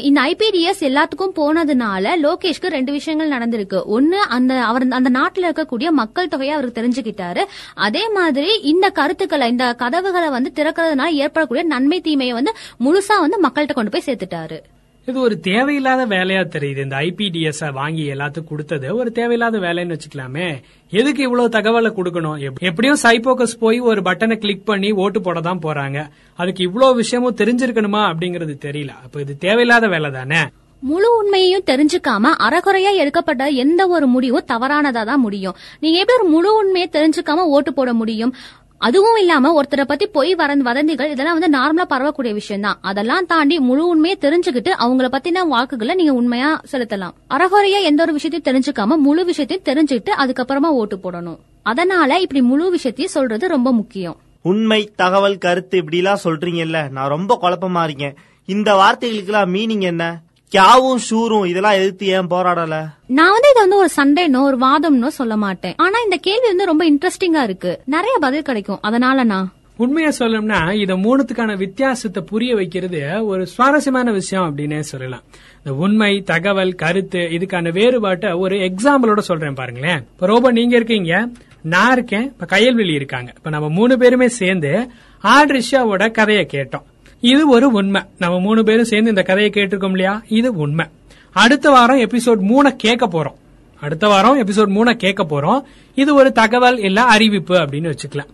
இந்த ஐபிடிஎஸ் எல்லாத்துக்கும் போனதுனால லோகேஷ்க்கு ரெண்டு விஷயங்கள் நடந்திருக்கு. ஒன்னு அந்த அவர் அந்த நாட்டில் இருக்கக்கூடிய மக்கள் தொகையை அவர் தெரிஞ்சுக்கிட்டாரு. அதே மாதிரி இந்த கருத்துக்களை இந்த கதவுகளை வந்து திறக்கிறதுனால ஏற்படக்கூடிய நன்மை தீமையை வந்து முழுசா வந்து மக்கள்கிட்ட கொண்டு போய் சேர்த்துட்டாரு. இது ஒரு தேவையில்லாத வேலையா தெரியுது. இந்த ஐபிடிஎஸ் வாங்கி எல்லாத்துக்கும் கொடுத்தது ஒரு தேவையில்லாத வேலைன்னு வச்சுக்கலாமே. எதுக்கு இவ்வளவு தகவலை கொடுக்கணும்? எப்படியும் சைபோக்கஸ் போய் ஒரு பட்டனை கிளிக் பண்ணி ஓட்டு போட தான் போறாங்க. அதுக்கு இவ்வளவு விஷயமும் தெரிஞ்சிருக்கணுமா அப்படிங்கறது தெரியல. அப்ப இது தேவையில்லாத வேலை தானே? முழு உண்மையையும் தெரிஞ்சுக்காம அறகுறையா எடுக்கப்பட்ட எந்த ஒரு முடிவும் தவறானதா தான் முடியும். நீங்க எப்படி ஒரு முழு உண்மையை தெரிஞ்சுக்காம ஓட்டு போட முடியும்? அதுவும் இல்லாம ஒருத்தரை பத்தி பொய் வரந்த வதந்திகள் இதெல்லாம் வந்து நார்மலா பரவக்கூடிய விஷயம் தான் அதெல்லாம் தாண்டி முழு உண்மையை தெரிஞ்சுக்கிட்டு அவங்கள பத்தின வாக்குகளை நீங்க உண்மையா செலுத்தலாம். அறகுறையா எந்த ஒரு விஷயத்தையும் தெரிஞ்சுக்காம முழு விஷயத்தையும் தெரிஞ்சுக்கிட்டு அதுக்கப்புறமா ஓட்டு போடணும். அதனால இப்படி முழு விஷயத்தையும் சொல்றது ரொம்ப முக்கியம். உண்மை தகவல் கருத்து இப்படிலாம் சொல்றீங்கல்ல. நான் ரொம்ப குழப்பமா இருக்கேன். இந்த வார்த்தைகளுக்கு மீனிங் என்ன? கியாவும் ஷூரும் இதெல்லாம் எதிர்த்து ஏன் போராடல? நான் வந்து இதை வந்து ஒரு சண்டைனோ ஒரு வாதம்னோ சொல்ல மாட்டேன். ஆனா இந்த கேள்வி வந்து ரொம்ப இன்ட்ரெஸ்டிங்கா இருக்கு. நிறைய பதில் கிடைக்கும். அதனால நான். உண்மையா சொல்லணும்னா இத மூணுத்துக்கான வித்தியாசத்தை புரிய வைக்கிறது ஒரு சுவாரஸ்யமான விஷயம் அப்படின்னே சொல்லலாம். இந்த உண்மை தகவல் கருத்து இதுக்கான வேறுபாட்டை ஒரு எக்ஸாம்பிளோட சொல்றேன் பாருங்களேன். இப்ப ரோபோ நீங்க இருக்கீங்க. நான் இருக்கேன். இப்ப கையல்வெளி இருக்காங்க. இப்ப நம்ம மூணு பேருமே சேர்ந்து ஆட்ரிஷாவோட கதையை கேட்டோம். இது ஒரு உண்மை. நம்ம மூணு பேரும் சேர்ந்து இந்த கதையை கேட்டிருக்கோம் இல்லையா? இது உண்மை. அடுத்த வாரம் எபிசோட் மூணை கேட்க போறோம். அடுத்த வாரம் எபிசோட் மூணை கேட்க போறோம். இது ஒரு தகவல் இல்ல அறிவிப்பு அப்படின்னு வச்சுக்கலாம்.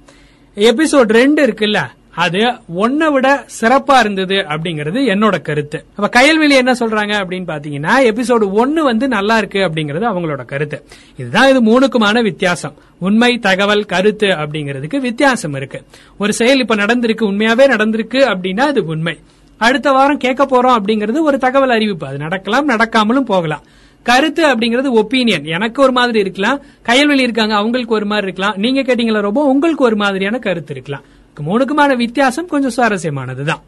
எபிசோட் ரெண்டு இருக்குல்ல? அது ஒன்ன விட சிறப்பா இருந்தது அப்படிங்கறது என்னோட கருத்து. அப்ப கயல்வெளி என்ன சொல்றாங்க அப்படின்னு பாத்தீங்கன்னா எபிசோடு ஒன்னு வந்து நல்லா இருக்கு அப்படிங்கறது அவங்களோட கருத்து. இதுதான் இது மூணுக்குமான வித்தியாசம். உண்மை தகவல் கருத்து அப்படிங்கிறதுக்கு வித்தியாசம் இருக்கு. ஒரு செயல் இப்ப நடந்திருக்கு உண்மையாவே நடந்திருக்கு அப்படின்னா அது உண்மை. அடுத்த வாரம் கேட்க போறோம் அப்படிங்கிறது ஒரு தகவல் அறிவிப்பு. அது நடக்கலாம் நடக்காமலும் போகலாம். கருத்து அப்படிங்கிறது ஒப்பீனியன் எனக்கு ஒரு மாதிரி இருக்கலாம். கையல்வெளி இருக்காங்க அவங்களுக்கு ஒரு மாதிரி இருக்கலாம். நீங்க கேட்டீங்களா ரொம்ப உங்களுக்கு ஒரு மாதிரியான கருத்து இருக்கலாம். மூணுக்குமான வித்தியாசம் கொஞ்சம் சுவாரஸ்யமானதுதான்.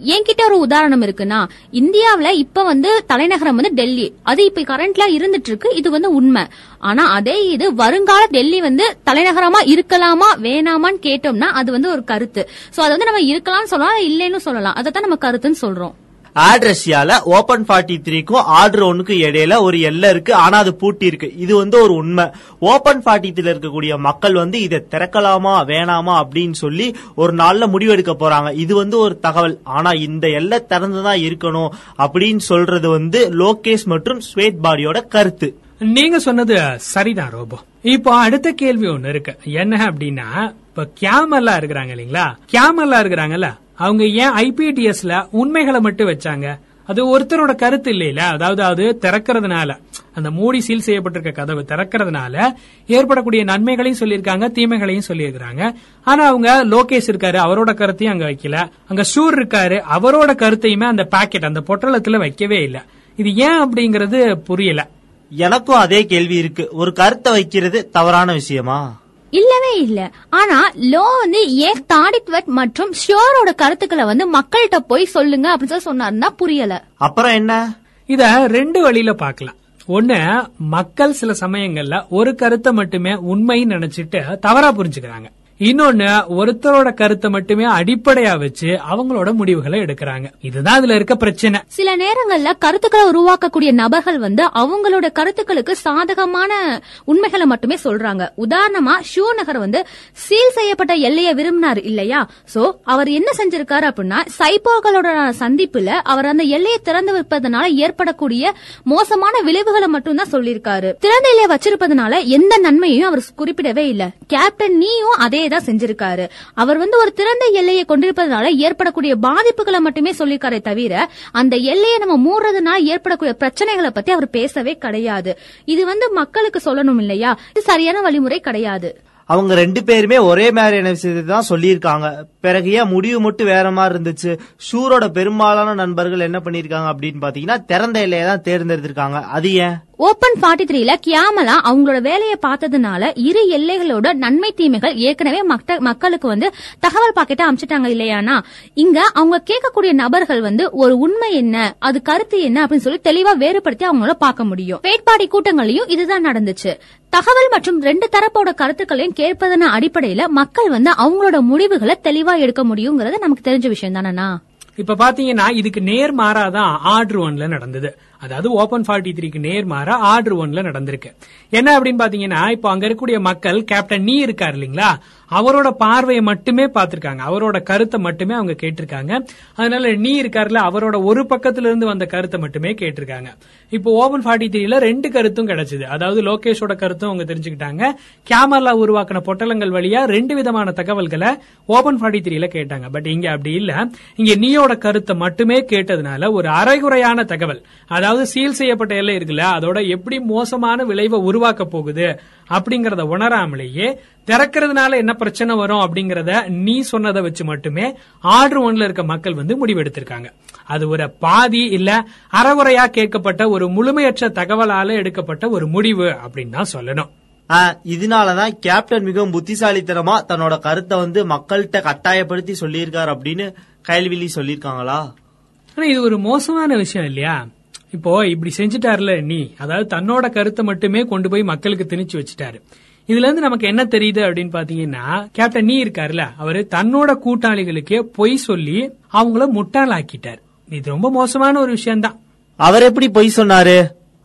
என்கிட்ட ஒரு உதாரணம் இருக்குன்னா இந்தியாவில இப்ப வந்து தலைநகரம் வந்து டெல்லி. அது இப்ப கரண்ட்ல இருந்துட்டு இருக்கு இது வந்து உண்மை. ஆனா அதே இது வருங்கால டெல்லி வந்து தலைநகரமா இருக்கலாமா வேணாமான்னு கேட்டோம்னா அது வந்து ஒரு கருத்து. சோ அது வந்து நம்ம இருக்கலாம்னு சொல்லலாம் இல்லைன்னு சொல்லலாம். அதைத்தான் நம்ம கருத்துன்னு சொல்றோம். ஆட் ரஷ்யால ஓபன் ஃபார்ட்டி த்ரீக்கும் ஆர்டர் ஒன்னுக்கும் இடையில ஒரு எல்லை இருக்கு. ஆனா அது பூட்டி இருக்கு. இது வந்து ஒரு உண்மை. ஓபன் ஃபார்ட்டி த்ரீல இருக்கக்கூடிய மக்கள் வந்து இதை திறக்கலாமா வேணாமா அப்படின்னு சொல்லி ஒரு நாள்ல முடிவெடுக்க போறாங்க. இது வந்து ஒரு தகவல். ஆனா இந்த எல்லை திறந்துதான் இருக்கணும் அப்படின்னு சொல்றது வந்து லோகேஷ் மற்றும் ஸ்வேத் பாடியோட கருத்து. நீங்க சொன்னது சரிதான் ரோபோ. இப்போ அடுத்த கேள்வி ஒண்ணு இருக்கு. என்ன அப்படின்னா இப்ப கேமல்லா இருக்கிறாங்க இல்லீங்களா? கேமல்லா இருக்கிறாங்கல்ல அவங்க ஏன் ஐபிடிஎஸ்ல உண்மைகளை மட்டும் வச்சாங்க? அது ஒருத்தரோட கருத்து இல்லையில அதாவது அது திறக்கிறதுனால அந்த மூடி சீல் செய்யப்பட்டிருக்க கதவு திறக்கிறதுனால ஏற்படக்கூடிய நன்மைகளையும் சொல்லியிருக்காங்க தீமைகளையும் சொல்லியிருக்காங்க ஆனா அவங்க லோகேஷ் இருக்காரு அவரோட கருத்தையும் அங்க வைக்கல. அங்க ஷூர் இருக்காரு அவரோட கருத்தையுமே அந்த பாக்கெட் அந்த பொட்டலத்துல வைக்கவே இல்லை. இது ஏன் அப்படிங்கறது புரியல. எனக்கும் அதே கேள்வி இருக்கு. ஒரு கருத்தை வைக்கிறது தவறான விஷயமா? இல்லவே இல்ல. ஆனா லோ வந்து ஏன் தாடித்வட் மற்றும் ஷியோரோட கருத்துக்களை வந்து மக்கள்கிட்ட போய் சொல்லுங்க அப்படின்னு சொல்லி சொன்னாருன்னா புரியல. அப்புறம் என்ன? இத ரெண்டு வழியில பார்க்கலாம். ஒண்ணு மக்கள் சில சமயங்கள்ல ஒரு கருத்தை மட்டுமே உண்மைன்னு நினைச்சிட்டு தவறா புரிஞ்சுக்கிறாங்க. இன்னொன்னு ஒருத்தரோட கருத்தை மட்டுமே அடிப்படையா வச்சு அவங்களோட முடிவுகளை எடுக்கிறாங்க. இதுதான் இதுல இருக்க பிரச்சனை. சில நேரங்கள்ல கருத்துக்களை உருவாக்கக்கூடிய நபர்கள் வந்து அவங்களோட கருத்துக்களுக்கு சாதகமான உண்மைகளை மட்டுமே சொல்றாங்க. உதாரணமா ஷூ நகர் வந்து சீல் செய்யப்பட்ட எல்லையை விரும்பினார் இல்லையா? சோ அவர் என்ன செஞ்சிருக்காரு அப்படின்னா சைபோர்களோட சந்திப்புல அவர் அந்த எல்லையை திறந்து வைப்பதனால ஏற்படக்கூடிய மோசமான விளைவுகளை மட்டும்தான் சொல்லியிருக்காரு. திறந்த எல்லையை வச்சிருப்பதனால எந்த நன்மையும் அவர் குறிப்பிடவே இல்ல. கேப்டன் நீயும் அதே தான் செஞ்சிருக்காரு. அவர் வந்து ஒரு திறந்த எல்லையை கொண்டிருப்பதனால ஏற்படக்கூடிய பாதிப்புகளை மட்டுமே சொல்லிருக்காரே தவிர அந்த எல்லையை நம்ம மூடுறதுனால ஏற்படக்கூடிய பிரச்சனைகளை பத்தி அவர் பேசவே கிடையாது. இது வந்து மக்களுக்கு சொல்லணும் இல்லையா? இது சரியான வழிமுறை கிடையாது. அவங்க ரெண்டு பேருமே ஒரே மாதிரியான விஷயத்தை தான் சொல்லியிருக்காங்க. பிறகு ஏன் முடிவு மட்டும் வேற மாதிரி இருந்துச்சு? ஷூரோட பெரும்பாலான நண்பர்கள் என்ன பண்ணிருக்காங்க அப்படின்னு பாத்தீங்கன்னா திறந்த எல்லையை தான் தேர்ந்தெடுத்திருக்காங்க. அது ஏன்? ஓபன் ஃபார்ட்டி த்ரீல கியாமலா அவங்களோட வேலையை பார்த்ததுனால இரு எல்லைகளோட நன்மை தீமைகள் ஏற்கனவே மக்களுக்கு வந்து தகவல் பாக்கெட்டா அமைச்சிட்டாங்க இல்லையானா? இங்க அவங்க கேட்கக்கூடிய நபர்கள் வந்து ஒரு உண்மை என்ன அது கருத்து என்ன அப்படின்னு சொல்லி தெளிவா வேறுபடுத்தி அவங்கள பார்க்க முடியும். வேட்பாடி கூட்டங்களையும் இதுதான் நடந்துச்சு. தகவல் மற்றும் ரெண்டு தரப்போட கருத்துக்களையும் கேட்பதன் அடிப்படையில மக்கள் வந்து அவங்களோட முடிவுகளை தெளிவா எடுக்க முடியுங்கிறது நமக்கு தெரிஞ்ச விஷயம் தானேண்ணா? இப்ப பாத்தீங்கன்னா இதுக்கு நேர் மாறாதான் ஆர்டர் ஒன்ல நடந்தது. அதாவது ஓபன் ஃபார்ட்டி த்ரீக்கு நேர்மாறா ஆர்டர் ஒன்ல நடந்திருக்கு. என்ன அப்படின்னு பாத்தீங்கன்னா இப்போ அங்க இருக்கக்கூடிய மக்கள் கேப்டன் நீ இருக்காரு இல்லீங்களா? அவரோட பார்வையை மட்டுமே பார்த்திருக்காங்க. அவரோட கருத்தை மட்டுமே அவங்க கேட்டிருக்காங்க. அதனால நீ இருக்காருல அவரோட ஒரு பக்கத்துல இருந்து வந்த கருத்தை மட்டுமே கேட்டிருக்காங்க. இப்போ ஓபன் ஃபார்ட்டி த்ரீல ரெண்டு கருத்தும் கிடைச்சது. அதாவது லோகேஷோட கருத்தும் அவங்க தெரிஞ்சுக்கிட்டாங்க. கேமரா உருவாக்கின பொட்டலங்கள் வழியா ரெண்டு விதமான தகவல்களை ஓபன் ஃபார்ட்டி த்ரீல கேட்டாங்க. பட் இங்க அப்படி இல்ல. இங்க நீயோட கருத்தை மட்டுமே கேட்டதுனால ஒரு அரைகுறையான தகவல். அதாவது சீல் செய்யப்பட்ட எல்லை இருக்குல்ல அதோட எப்படி மோசமான விளைவை உருவாக்க போகுது அப்படிங்கறத உணராமலேயே திறக்கிறதுனால என்ன பிரச்சனை வரும் அப்படிங்கறத நீ சொன்னதை வச்சு மட்டுமே ஆர்டர் ஒன்ல இருக்க மக்கள் வந்து முடிவெடுத்திருக்காங்க. அது ஒரு பாதி இல்ல அறகுறையா கேட்கப்பட்ட ஒரு முழுமையற்ற தகவலால எடுக்கப்பட்ட ஒரு முடிவு அப்படின்னு தான் சொல்லணும். இதனாலதான் கேப்டன் மிகவும் புத்திசாலித்தனமா தன்னோட கருத்தை வந்து மக்கள்கிட்ட கட்டாயப்படுத்தி சொல்லியிருக்காரு அப்படின்னு கைல்விழி சொல்லியிருக்காங்களா? ஆனா இது ஒரு மோசமான விஷயம் இல்லையா? இப்போ இப்படி செஞ்சுட்டாருல நீ. அதாவது தன்னோட கருத்தை மட்டுமே கொண்டு போய் மக்களுக்கு திணிச்சு வச்சுட்டாரு. இதுல இருந்து நமக்கு என்ன தெரியுது அப்படின்னு பாத்தீங்கன்னா கேப்டன் நீ இருக்காருல அவரு தன்னோட கூட்டாளிகளுக்கே பொய் சொல்லி அவங்கள முட்டாளாக்கிட்டார். இது ரொம்ப மோசமான ஒரு விஷயம்தான். அவர் எப்படி பொய் சொன்னாரு?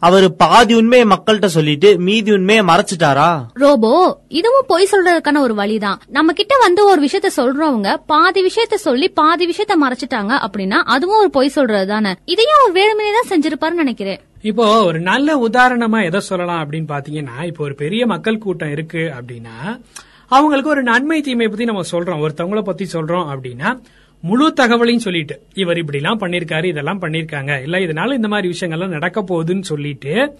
அவரு பாதி உண்மையை மக்கள்கிட்ட சொல்லிட்டு மீதி உண்மையை மறைச்சிட்டாரா? ரோபோ இதுவும் பொய் சொல்றதுக்கான ஒரு வழிதான். நம்ம கிட்ட வந்து ஒரு விஷயத்த சொல்றவங்க பாதி விஷயத்த சொல்லி பாதி விஷயத்த மறைச்சிட்டாங்க அப்படின்னா அதுவும் ஒரு பொய் சொல்றது தானே இதையும் அவர் வேணுமனே தான் செஞ்சிருப்பாருன்னு நினைக்கிறேன். இப்போ ஒரு நல்ல உதாரணமா எதை சொல்லலாம் அப்படின்னு பாத்தீங்கன்னா இப்போ ஒரு பெரிய மக்கள் கூட்டம் இருக்கு அப்படின்னா அவங்களுக்கு ஒரு நன்மை தீமை பத்தி நம்ம சொல்றோம் ஒருத்தவங்கள பத்தி சொல்றோம் அப்படின்னா முழு தகவலையும் சொல்லிட்டு இவர் இப்படி எல்லாம் பண்ணிருக்காரு இதெல்லாம் பண்ணிருக்காங்க. இல்ல இதனால இந்த மாதிரி விஷயங்கள்லாம் நடக்க போகுதுன்னு சொல்லிட்டு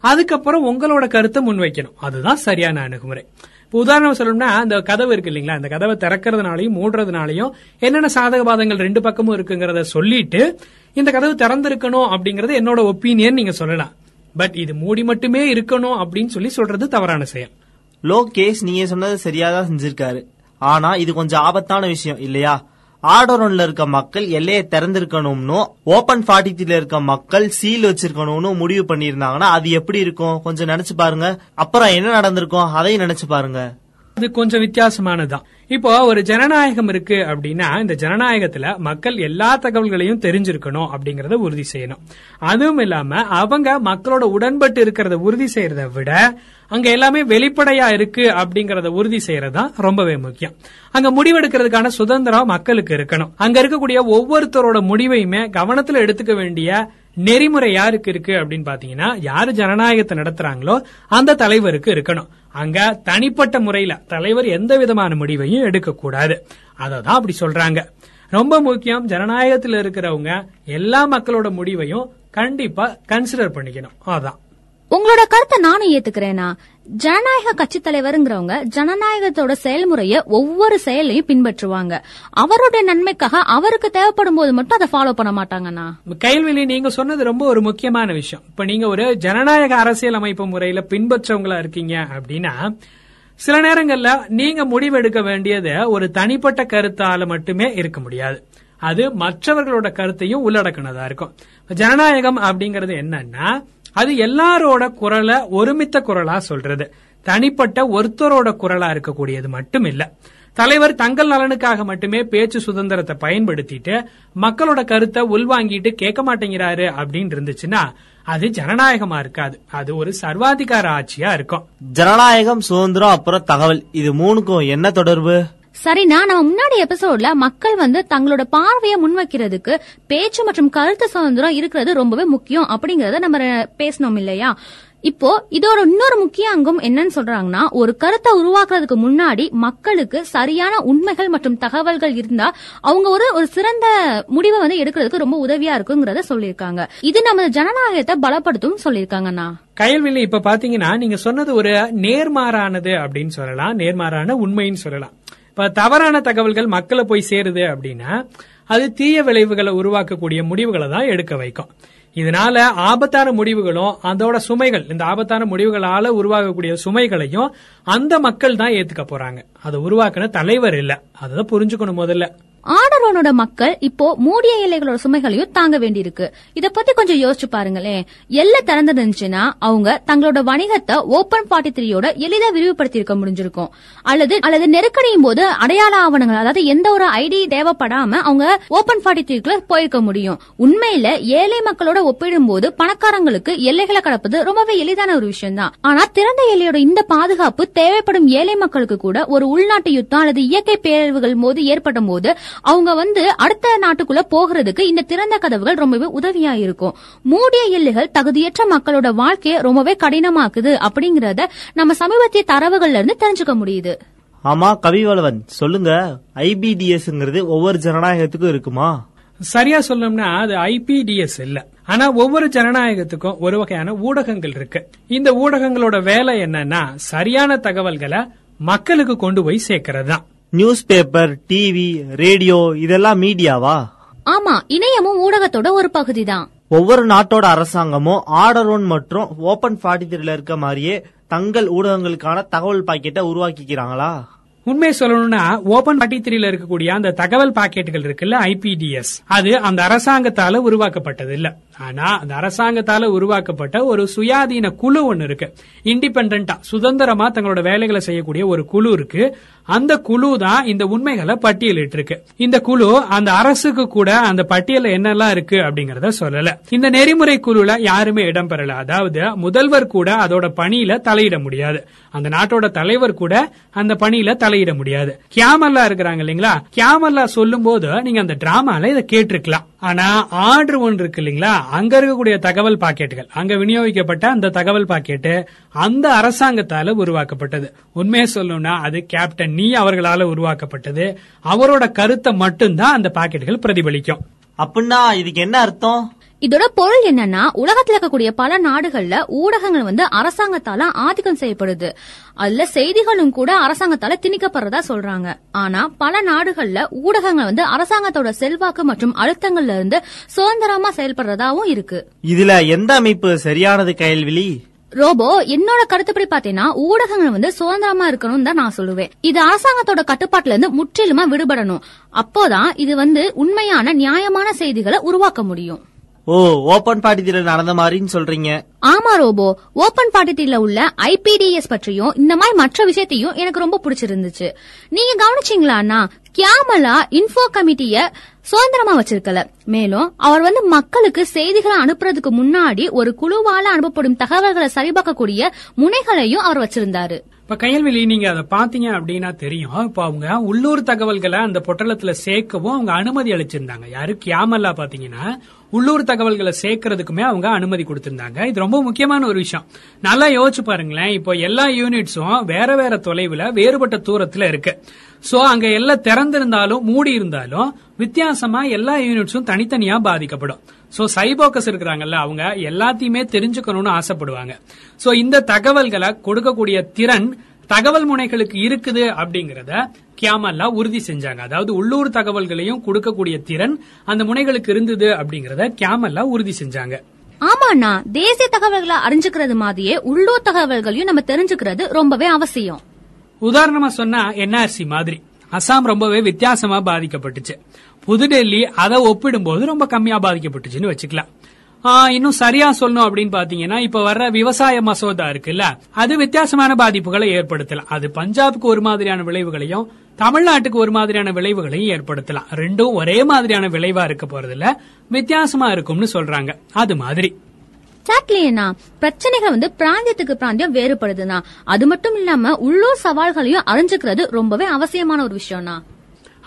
அதுக்கப்புறம் உங்களோட கருத்தை முன்வைக்கணும். அதுதான் சரியான அணுகுமுறை. இப்போ உதாரணம் சொல்லணும்னா அந்த கதவு இருக்கு இல்லைங்களா? அந்த கதவை திறக்கிறதுனாலையும் மூடுறதுனாலையும் என்னென்ன சாதக பாதங்கள் ரெண்டு பக்கமும் இருக்குங்கிறத சொல்லிட்டு இந்த கதவு திறந்திருக்கணும் அப்படிங்கறது என்னோட ஒப்பீனியன் நீங்க சொல்லலாம். பட் இது மூடி மட்டுமே இருக்கணும் அப்படின்னு சொல்லி சொல்றது தவறான செயல். லோகேஷ் நீங்க சொன்னது சரியாதான் செஞ்சிருக்காரு. ஆனா இது கொஞ்சம் ஆபத்தான விஷயம் இல்லையா? ஆடோரன்ல இருக்க மக்கள் எல்லையை திறந்திருக்கணும்னு ஓபன் ஃபார்ட்டில இருக்க மக்கள் சீல் வச்சிருக்கணும்னு முடிவு பண்ணியிருந்தாங்கன்னா அது எப்படி இருக்கும்? கொஞ்சம் நினைச்சு பாருங்க. அப்புறம் என்ன நடந்திருக்கும்? அதையும் நினைச்சு பாருங்க. இது கொஞ்சம் வித்தியாசமானதுதான் இப்போ ஒரு ஜனநாயகம் இருக்கு அப்படின்னா இந்த ஜனநாயகத்துல மக்கள் எல்லா தகவல்களையும் தெரிஞ்சிருக்கணும் அப்படிங்கறத உறுதி செய்யணும். அதுவும் இல்லாம அவங்க மக்களோட உடன்பட்டு இருக்கிறத உறுதி செய்யறத விட அங்க எல்லாமே வெளிப்படையா இருக்கு அப்படிங்கறத உறுதி செய்யறதுதான் ரொம்பவே முக்கியம். அங்க முடிவெடுக்கிறதுக்கான சுதந்திரம் மக்களுக்கு இருக்கணும். அங்க இருக்கக்கூடிய ஒவ்வொருத்தரோட முடிவையுமே கவனத்துல எடுத்துக்க வேண்டிய நெறிமுறை யாருக்கு இருக்கு அப்படின்னு பாத்தீங்கன்னா யாரு ஜனநாயகத்தை நடத்துறாங்களோ அந்த தலைவருக்கு இருக்கணும். அங்க தனிப்பட்ட முறையில தலைவர் எந்த விதமான முடிவையும் எடுக்கக்கூடாது. அததான் அப்படி சொல்றாங்க. ரொம்ப முக்கியம் ஜனநாயகத்தில் இருக்கிறவங்க எல்லா மக்களோட முடிவையும் கண்டிப்பா கன்சிடர் பண்ணிக்கணும். அதான். உங்களோட கருத்தை நானும் ஏத்துக்கிறேனா? ஜனநாயக கட்சி தலைவருங்கிறவங்க ஜனநாயகத்தோட செயல்முறைய ஒவ்வொரு செயலையும் பின்பற்றுவாங்க. அவருடைய நன்மைக்காக அவருக்கு தேவைப்படும் போது மட்டும் அதை ஃபாலோ பண்ண மாட்டாங்கண்ணா. கைல்வெளி நீங்க சொன்னது ரொம்ப ஒரு முக்கியமான விஷயம். இப்ப நீங்க ஒரு ஜனநாயக அரசியல் அமைப்பு முறையில பின்பற்றவங்களா இருக்கீங்க அப்படின்னா சில நேரங்கள்ல நீங்க முடிவெடுக்க வேண்டியது ஒரு தனிப்பட்ட கருத்தால மட்டுமே இருக்க முடியாது. அது மற்றவர்களோட கருத்தையும் உள்ளடக்கினதா இருக்கும். ஜனநாயகம் அப்படிங்கறது என்னன்னா அது எல்லாரோட குரலை ஒருமித்த குரலா சொல்றது. தனிப்பட்ட ஒருத்தரோட குரலா இருக்கக்கூடியது மட்டும் இல்ல தலைவர் தங்கள் நலனுக்காக மட்டுமே பேச்சு சுதந்திரத்தை பயன்படுத்திட்டு மக்களோட கருத்தை உள்வாங்கிட்டு கேட்க மாட்டேங்கிறாரு அப்படின்னு இருந்துச்சுன்னா அது ஜனநாயகமா இருக்காது. அது ஒரு சர்வாதிகார ஆட்சியா இருக்கும். ஜனநாயகம் சுதந்திரம் அப்புறம் தகவல். இது மூணுக்கும் என்ன தொடர்பு? சரிண்ணா நம்ம முன்னாடி எபிசோட்ல மக்கள் வந்து தங்களோட பார்வையை முன்வைக்கிறதுக்கு பேச்சு மற்றும் கருத்து சுதந்திரம் இருக்கிறது ரொம்பவே முக்கியம் அப்படிங்கறத நம்ம பேசணும் இல்லையா? இப்போ இதோட இன்னொரு முக்கிய அங்கம் என்னன்னு சொல்றாங்கன்னா ஒரு கருத்தை உருவாக்குறதுக்கு முன்னாடி மக்களுக்கு சரியான உண்மைகள் மற்றும் தகவல்கள் இருந்தா அவங்க ஒரு ஒரு சிறந்த முடிவை வந்து எடுக்கிறதுக்கு ரொம்ப உதவியா இருக்குங்கிறத சொல்லியிருக்காங்க. இது நம்ம ஜனநாயகத்தை பலப்படுத்தும் சொல்லியிருக்காங்கண்ணா. கயல்வெளி இப்ப பாத்தீங்கன்னா நீங்க சொன்னது ஒரு நேர்மாறானது அப்படின்னு சொல்லலாம் நேர்மாறான உண்மைன்னு சொல்லலாம். இப்ப தவறான தகவல்கள் மக்களை போய் சேருது அப்படின்னா அது தீய விளைவுகளை உருவாக்கக்கூடிய முடிவுகளை தான் எடுக்க வைக்கும். இதனால ஆபத்தான முடிவுகளும் அதோட சுமைகள் இந்த ஆபத்தான முடிவுகளால உருவாகக்கூடிய சுமைகளையும் அந்த மக்கள் தான் ஏத்துக்க போறாங்க. அதை உருவாக்குன தலைவர் இல்ல. அதை புரிஞ்சுக்கணும் முதல்ல. ஆடரோனோட மக்கள் இப்போ மூடிய எல்லைகளோட சுமைகளையும் தாங்க வேண்டியிருக்கு. இத பத்தி கொஞ்சம் யோசிச்சு பாருங்களேன். எல்லை திறந்திருந்துச்சுன்னா அவங்க தங்களோட வணிகத்தை ஓபன் ஃபார்ட்டி த்ரீயோட எளிதா விரிவுபடுத்தி இருக்க முடிஞ்சிருக்கும். அல்லது அல்லது நெருக்கடியும் போது அடையாள ஆவணங்கள் அதாவது எந்த ஒரு ஐடி தேவைப்படாம அவங்க ஓபன் ஃபார்ட்டி த்ரீக்குள்ள போயிருக்க முடியும். உண்மையில ஏழை மக்களோட ஒப்பிடும்போது பணக்காரங்களுக்கு எல்லைகளை கடப்பது ரொம்பவே எளிதான ஒரு விஷயம் தான் ஆனா திறந்த எல்லையோட இந்த பாதுகாப்பு தேவைப்படும் ஏழை மக்களுக்கு கூட ஒரு உள்நாட்டு யுத்தம் அல்லது இயற்கை பேரழிவுகள் போது ஏற்படும் போது அவங்க வந்து அடுத்த நாட்டுக்குள்ள போகிறதுக்கு இந்த திறந்த கதவுகள் ரொம்பவே உதவியா இருக்கும். மூடிய எல்லைகள் தகுதியற்ற மக்களோட வாழ்க்கையை ரொம்பவே கடினமாக்குது அப்படிங்கறத நம்ம சமீபத்திய தரவுகள்ல இருந்து தெரிஞ்சுக்க முடியுது. ஆமா கவிவளவன் சொல்லுங்க. ஐபிடிஎஸ்ங்கிறது ஒவ்வொரு ஜனநாயகத்துக்கும் இருக்குமா? சரியா சொல்லணும்னா அது ஐபிடிஎஸ் இல்ல. ஆனா ஒவ்வொரு ஜனநாயகத்துக்கும் ஒரு வகையான ஊடகங்கள் இருக்கு. இந்த ஊடகங்களோட வேலை என்னன்னா சரியான தகவல்களை மக்களுக்கு கொண்டு போய் சேர்க்கறது தான் நியூஸ் பேப்பர் டிவி ரேடியோ இதெல்லாம் மீடியாவா? ஆமா இணையமும் ஊடகத்தோட ஒரு பகுதி தான் ஒவ்வொரு நாட்டோட அரசாங்கமும் ஆர்டர் ஒன் மற்றும் ஓபன் ஃபார்ட்டி த்ரீல இருக்க மாதிரியே தங்கள் ஊடகங்களுக்கான தகவல் பாக்கெட்டை உருவாக்கிக்கிறாங்களா? உண்மை சொல்லணும்னா ஓபன் ஃபார்ட்டி த்ரீல இருக்கக்கூடிய அந்த தகவல் பாக்கெட்டுகள் இருக்குல்ல ஐபிடிஎஸ் அது அந்த அரசாங்கத்தால உருவாக்கப்பட்டது இல்ல. ஆனா அந்த அரசாங்கத்தால உருவாக்கப்பட்ட ஒரு சுயாதீன குழு ஒன்னு இருக்கு. இண்டிபெண்டா சுதந்திரமா தங்களோட வேலைகளை செய்யக்கூடிய ஒரு குழு இருக்கு. அந்த குழு தான் இந்த உண்மைகளை பட்டியலிட்டு இருக்கு இந்த குழு அந்த அரசுக்கு கூட அந்த பட்டியல என்னெல்லாம் இருக்கு அப்படிங்கறத சொல்லல. இந்த நெறிமுறை குழுல யாருமே இடம்பெறல அதாவது முதல்வர் கூட அதோட பணியில தலையிட முடியாது. அந்த நாட்டோட தலைவர் கூட அந்த பணியில தலையிட முடியாது. கியாமல்லா இருக்கிறாங்க இல்லீங்களா? கியாமல்லா சொல்லும் போது நீங்க அந்த டிராமால இதை கேட்டிருக்கலாம். ஆனா ஆர்டர் ஒன்று இருக்கு இல்லைங்களா? அங்க இருக்கக்கூடிய தகவல் பாக்கெட்டுகள். அங்க விநியோகிக்கப்பட்ட அந்த தகவல் பாக்கெட்டு அந்த அரசாங்கத்தால உருவாக்கப்பட்டது. உண்மையை சொல்லணும்னா அது கேப்டன் நீ அவர்களால உருவாக்கப்பட்டது. அவரோட கருத்தை மட்டும்தான் அந்த பாக்கெட்டுகள் பிரதிபலிக்கும். அப்படின்னா இதுக்கு என்ன அர்த்தம்? இதோட பொருள் என்னன்னா உலகத்துல இருக்கக்கூடிய பல நாடுகள்ல ஊடகங்கள் வந்து அரசாங்கத்தால ஆதிக்கம் செய்யப்படுது. அதுல செய்திகளும் கூட அரசாங்கத்தால திணிக்கப்படுறதா சொல்றாங்க. ஆனா பல நாடுகள்ல ஊடகங்கள் வந்து அரசாங்கத்தோட செல்வாக்கு மற்றும் அழுத்தங்கள்ல இருந்து சுதந்திரமா செயல்படுறதாவும் இருக்கு. இதுல எந்த அமைப்பு சரியானது கையல்விழி ரோபோ என்னோட கருத்துப்படி பாத்தீங்கன்னா ஊடகங்கள் வந்து சுதந்திரமா இருக்கணும்னு தான் நான் சொல்லுவேன். இது அரசாங்கத்தோட கட்டுப்பாட்டுல இருந்து முற்றிலுமா விடுபடணும். அப்போதான் இது வந்து உண்மையான நியாயமான செய்திகளை உருவாக்க முடியும். ஓ ஓபன் பாட்டியில நடந்த மாதிரின்னு சொல்றீங்க. ஆமா ரோபோ. ஓபன் பாட்டில உள்ள ஐபிடிஎஸ் பற்றியும் இந்த மாதிரி மற்ற விஷயத்தையும் எனக்கு ரொம்ப பிடிச்சிருந்துச்சு. நீங்க கவனிச்சீங்களா அண்ணா கியாமலா இன்ஃபோ கமிட்டிய சுதந்திரமா வச்சிருக்கல. மேலும் அவர் வந்து மக்களுக்கு செய்திகளை அனுப்புறதுக்கு முன்னாடி ஒரு குழுவால அனுப்பப்படும் தகவல்களை சரிபார்க்கக்கூடிய முனைகளையும் அவர் வச்சிருந்தாரு. இப்ப கையல்வெளி நீங்க அதை பாத்தீங்க அப்படின்னா தெரியும். இப்ப அவங்க உள்ளூர் தகவல்களை அந்த பொட்டலத்துல சேர்க்கவும் அவங்க அனுமதி அளிச்சிருந்தாங்க. யாரு? கியாமல்லா பாத்தீங்கன்னா உள்ளூர் தகவல்களை சேர்க்கறதுக்குமே அவங்க அனுமதி கொடுத்திருந்தாங்க. இது ரொம்ப முக்கியமான ஒரு விஷயம். நல்லா யோசிச்சு பாருங்களேன். இப்போ எல்லா யூனிட்ஸும் வேற வேற தொலைவுல வேறுபட்ட தூரத்துல இருக்கு. சோ அங்க எல்லாம் திறந்திருந்தாலும் மூடி இருந்தாலும் வித்தியாசமா எல்லா யூனிட்ஸும் தனித்தனியா பாதிக்கப்படும். சோ சைபோக்கஸ் இருக்கிறாங்கல்ல அவங்க எல்லாத்தையுமே தெரிஞ்சுக்கணும்னு ஆசைப்படுவாங்க. சோ இந்த தகவல்களை கொடுக்கக்கூடிய திறன் தகவல் முனைகளுக்கு இருக்குது அப்படிங்கறத கியாமல்லா உறுதி செஞ்சாங்க. அதாவது உள்ளூர் தகவல்களையும் கொடுக்கக்கூடிய திறன் அந்த முனைகளுக்கு இருந்தது அப்படிங்கறத கியாமல்லா உறுதி செஞ்சாங்க. ஆமாண்ணா தேசிய தகவல்களை அறிஞ்சுக்கிறது மாதிரியே உள்ளூர் தகவல்களையும் நம்ம தெரிஞ்சுக்கிறது ரொம்பவே அவசியம். உதாரணமா சொன்னா என்ஆர்சி மாதிரி. அசாம் ரொம்பவே வித்தியாசமா பாதிக்கப்பட்டுச்சு. புதுடெல்லி அதை ஒப்பிடும்போது ரொம்ப கம்மியா பாதிக்கப்பட்டுச்சுன்னு வச்சுக்கலாம். இன்னும் சரியா சொல்லணும் அப்படின்னு பாத்தீங்கன்னா இப்ப வர்ற விவசாய மசோதா இருக்குல்ல அது வித்தியாசமான பாதிப்புகளை ஏற்படுத்தலாம். அது பஞ்சாபுக்கு ஒரு மாதிரியான விளைவுகளையும் தமிழ்நாட்டுக்கு ஒரு மாதிரியான விளைவுகளையும் ஏற்படுத்தலாம். ரெண்டும் ஒரே மாதிரியான விளைவா இருக்க போறதில்ல வித்தியாசமா இருக்கும்னு சொல்றாங்க. அது மாதிரி. சாட்லியனா பிரச்சனைகள் வந்து பிராந்தியத்துக்கு பிராந்தியம் வேறுபடுதுனா அது மட்டும் இல்லாம உள்ளூர் சவால்களையும் அறிஞ்சுக்கிறது ரொம்பவே அவசியமான ஒரு விஷயம்னா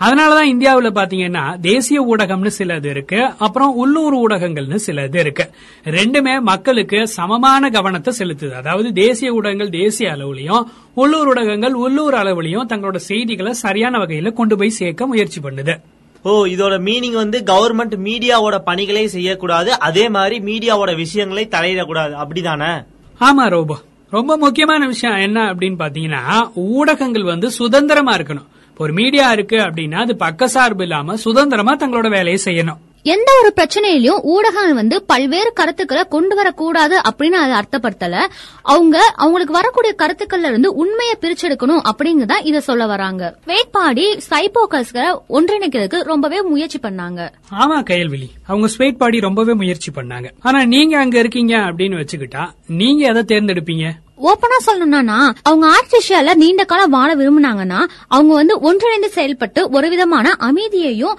அதனாலதான் இந்தியாவுல பாத்தீங்கன்னா தேசிய ஊடகம்னு சிலது இருக்கு அப்புறம் உள்ளூர் ஊடகங்கள்னு சிலது இருக்கு. ரெண்டுமே மக்களுக்கு சமமான கவனத்தை செலுத்துது. அதாவது தேசிய ஊடகங்கள் தேசிய அளவுலயும் உள்ளூர் ஊடகங்கள் உள்ளூர் அளவுலயும் தங்களோட செய்திகளை சரியான வகையில கொண்டு போய் சேர்க்க முயற்சி பண்ணுது. ஓ இதோட மீனிங் வந்து கவர்மெண்ட் மீடியாவோட பணிகளை செய்யக்கூடாது அதே மாதிரி மீடியாவோட விஷயங்களை தலையிடக்கூடாது. அப்படிதானே? ஆமா ரோபோ. ரொம்ப முக்கியமான விஷயம் என்ன அப்படின்னு பாத்தீங்கன்னா ஊடகங்கள் வந்து சுதந்திரமா இருக்கணும். ஒரு மீடியா இருக்கு அப்படின்னா அது பக்கசார்பு இல்லாம சுதந்திரமா தங்களோட வேலையை செய்யணும். எந்த ஒரு பிரச்சனையிலயும் ஊடகங்கள் வந்து பல்வேறு கருத்துக்களை கொண்டு வரக்கூடாது அப்படின்னு அதை அர்த்தப்படுத்தல. அவங்க அவங்களுக்கு வரக்கூடிய கருத்துக்கள்ல இருந்து உண்மையை பிரிச்செடுக்கணும் அப்படிங்கதான் இத சொல்ல வராங்க. வேட்பாடி சைபோக்கஸ்களை ஒன்றிணைக்கிறதுக்கு ரொம்பவே முயற்சி பண்ணாங்க. ஆமா கயல்விழி அவங்க ஸ்வேட் பாடி ரொம்பவே முயற்சி பண்ணாங்க. ஆனா நீங்க அங்க இருக்கீங்க அப்படின்னு வச்சுக்கிட்டா நீங்க எதை தேர்ந்தெடுப்பீங்க? ஓப்பனா சொல்லணும்னா அவங்க ஆர்டிபிஷியல்ல நீண்ட காலம் வாழ விரும்புனாங்கன்னா அவங்க வந்து ஒன்றிணைந்து செயல்பட்டு ஒரு விதமான அமைதியையும்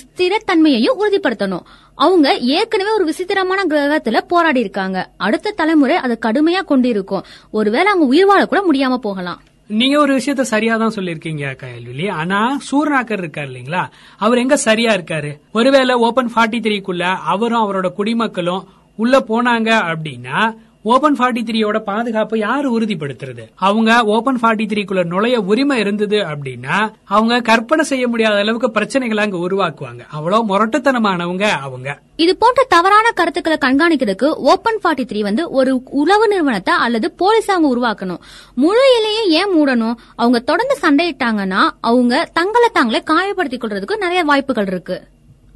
ஸ்திரத்தன்மையையும் உறுதிப்படுத்தணும். அவங்க ஏற்கனவே ஒரு விசித்திரமான கிரகத்துல போராடி இருக்காங்க. அடுத்த தலைமுறை அதை கடுமையா கொண்டிருக்கும். ஒருவேளை அவங்க உயிர் வாழ கூட முடியாம போகலாம். நீங்க ஒரு விஷயத்த சரியா தான் சொல்லிருக்கீங்க கயல்விழி ஆனா சூர்நாக்கர் இருக்காரு இல்லீங்களா? அவர் எங்க சரியா இருக்காரு? ஒருவேளை ஓபன் ஃபார்ட்டி த்ரீக்குள்ள அவரும் அவரோட குடிமக்களும் உள்ள போனாங்க அப்படின்னா ஓபன் ஃபார்ட்டி த்ரீயோட பாதுகாப்பை யாரு உறுதிப்படுத்துறது? அவங்க ஓபன் ஃபார்ட்டி த்ரீக்குள்ள நுழைய உரிமை இருந்தது அப்படின்னா அவங்க கற்பனை செய்ய முடியாத அளவுக்கு பிரச்சனைகளை அங்க உருவாக்குவாங்க. அவ்வளவு முரட்டுத்தனமானவங்க அவங்க. இது போன்ற தவறான கருத்துக்களை கண்காணிக்கிறதுக்கு ஓபன் ஃபார்ட்டி த்ரீ வந்து ஒரு உளவு நிறுவனத்தை அல்லது போலீஸ் அவங்க உருவாக்கணும். முழு இலையை ஏன் மூடணும்? அவங்க தொடர்ந்து சண்டையிட்டாங்கன்னா அவங்க தங்களை தாங்களே காயப்படுத்திக் கொள்றதுக்கு நிறைய வாய்ப்புகள் இருக்கு.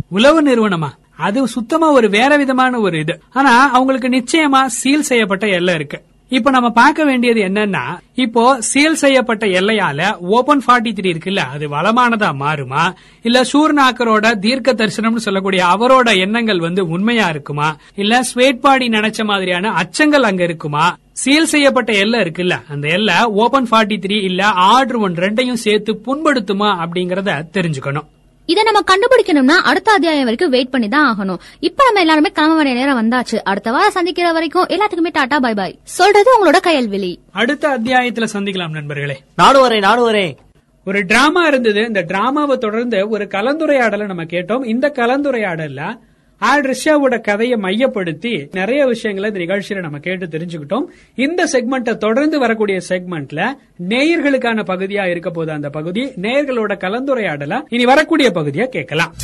உளவு நிறுவனமா? அது சுத்தமா ஒரு வேற விதமான ஒரு இது. ஆனா அவங்களுக்கு நிச்சயமா சீல் செய்யப்பட்ட எல்லை இருக்கு. இப்ப நம்ம பார்க்க வேண்டியது என்னன்னா இப்போ சீல் செய்யப்பட்ட எல்லையால ஓபன் ஃபார்ட்டி த்ரீ இருக்குல்ல அது வளமானதா மாறுமா? இல்ல சூர்நாக்கரோட தீர்க்க தரிசனம்னு சொல்லக்கூடிய அவரோட எண்ணங்கள் வந்து உண்மையா இருக்குமா? இல்ல ஸ்வேட்பாடி நினைச்ச மாதிரியான அச்சங்கள் அங்க இருக்குமா? சீல் செய்யப்பட்ட எல்லை இருக்குல்ல அந்த எல்லை ஓபன் ஃபார்ட்டி த்ரீ இல்ல ஆர்டர் ஒன் ரெண்டையும் சேர்த்து புண்படுத்துமா அப்படிங்கறத தெரிஞ்சுக்கணும். இதை நம்ம கண்டுபிடிக்கணும்னா அடுத்த அத்தியாயம் வரைக்கும் வெயிட் பண்ணி தான் ஆகணும். இப்ப நம்ம எல்லாருமே கிளம்ப வேண்டிய நேரம் வந்தாச்சு. அடுத்த வாரம் சந்திக்கிற வரைக்கும் எல்லாத்துக்குமே டாடா பை பாய் சொல்றது உங்களோட கையல்வெளி அடுத்த அத்தியாயத்துல சந்திக்கலாம் நண்பர்களே. நாடு வரேன் நாடு வரேன் ஒரு டிராமா இருந்தது. இந்த டிராமாவை தொடர்ந்து ஒரு கலந்துரையாடலை நம்ம கேட்டோம். இந்த கலந்துரையாடல்ல ஆல் ரிஷாவோட கதையை மையப்படுத்தி நிறைய விஷயங்களை இந்த நிகழ்ச்சியில நம்ம கேட்டு தெரிஞ்சுக்கிட்டோம். இந்த செக்மெண்ட்டை தொடர்ந்து வரக்கூடிய செக்மெண்ட்ல நேயர்களுக்கான பகுதியா இருக்க போது அந்த பகுதி. நேயர்களோட கலந்துரையாடல. இனி வரக்கூடிய பகுதியா கேட்கலாம்.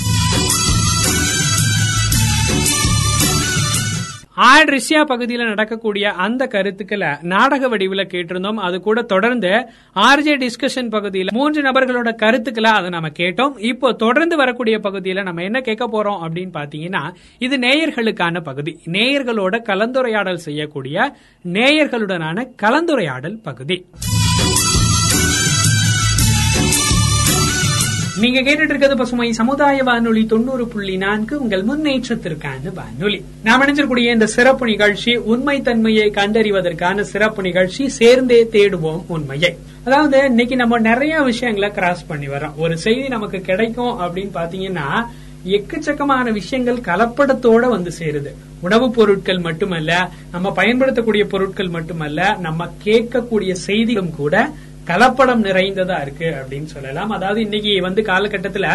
ஆட் ரிஷியா பகுதியில் நடக்கக்கூடிய அந்த கருத்துக்களை நாடக வடிவில் கேட்டிருந்தோம். அது கூட தொடர்ந்து ஆர்ஜே டிஸ்கஷன் பகுதியில் மூன்று நபர்களோட கருத்துக்களை அதை நம்ம கேட்டோம். இப்போ தொடர்ந்து வரக்கூடிய பகுதியில் நம்ம என்ன கேட்க போறோம் அப்படின்னு பாத்தீங்கன்னா இது நேயர்களுக்கான பகுதி. நேயர்களோட கலந்துரையாடல் செய்யக்கூடிய நேயர்களுடனான கலந்துரையாடல் பகுதி. நீங்க கேட்டுட்டு இருக்கிறது பசுமை சமுதாய வானொலி தொண்ணூறு புள்ளி நான்கு உங்கள் முன்னேற்றத்திற்கான வானொலி. நாம் இணைஞ்சிருக்கூடிய இந்த சிறப்பு நிகழ்ச்சி உண்மை தன்மையை கண்டறிவதற்கான சிறப்பு நிகழ்ச்சி சேர்ந்தே தேடுவோம் உண்மையை. அதாவது இன்னைக்கு நம்ம நிறைய விஷயங்களை கிராஸ் பண்ணி வரோம் ஒரு செய்தி நமக்கு கிடைக்கும் அப்படின்னு பாத்தீங்கன்னா எக்கச்சக்கமான விஷயங்கள் கலப்படத்தோட வந்து சேருது. உணவுப் பொருட்கள் மட்டுமல்ல நம்ம பயன்படுத்தக்கூடிய பொருட்கள் மட்டுமல்ல நம்ம கேட்கக்கூடிய செய்திகளும் கூட கலப்படம் நிறைந்ததா இருக்கு அப்படின்னு சொல்லலாம். அதாவது இன்னைக்கு வந்து காலகட்டத்துல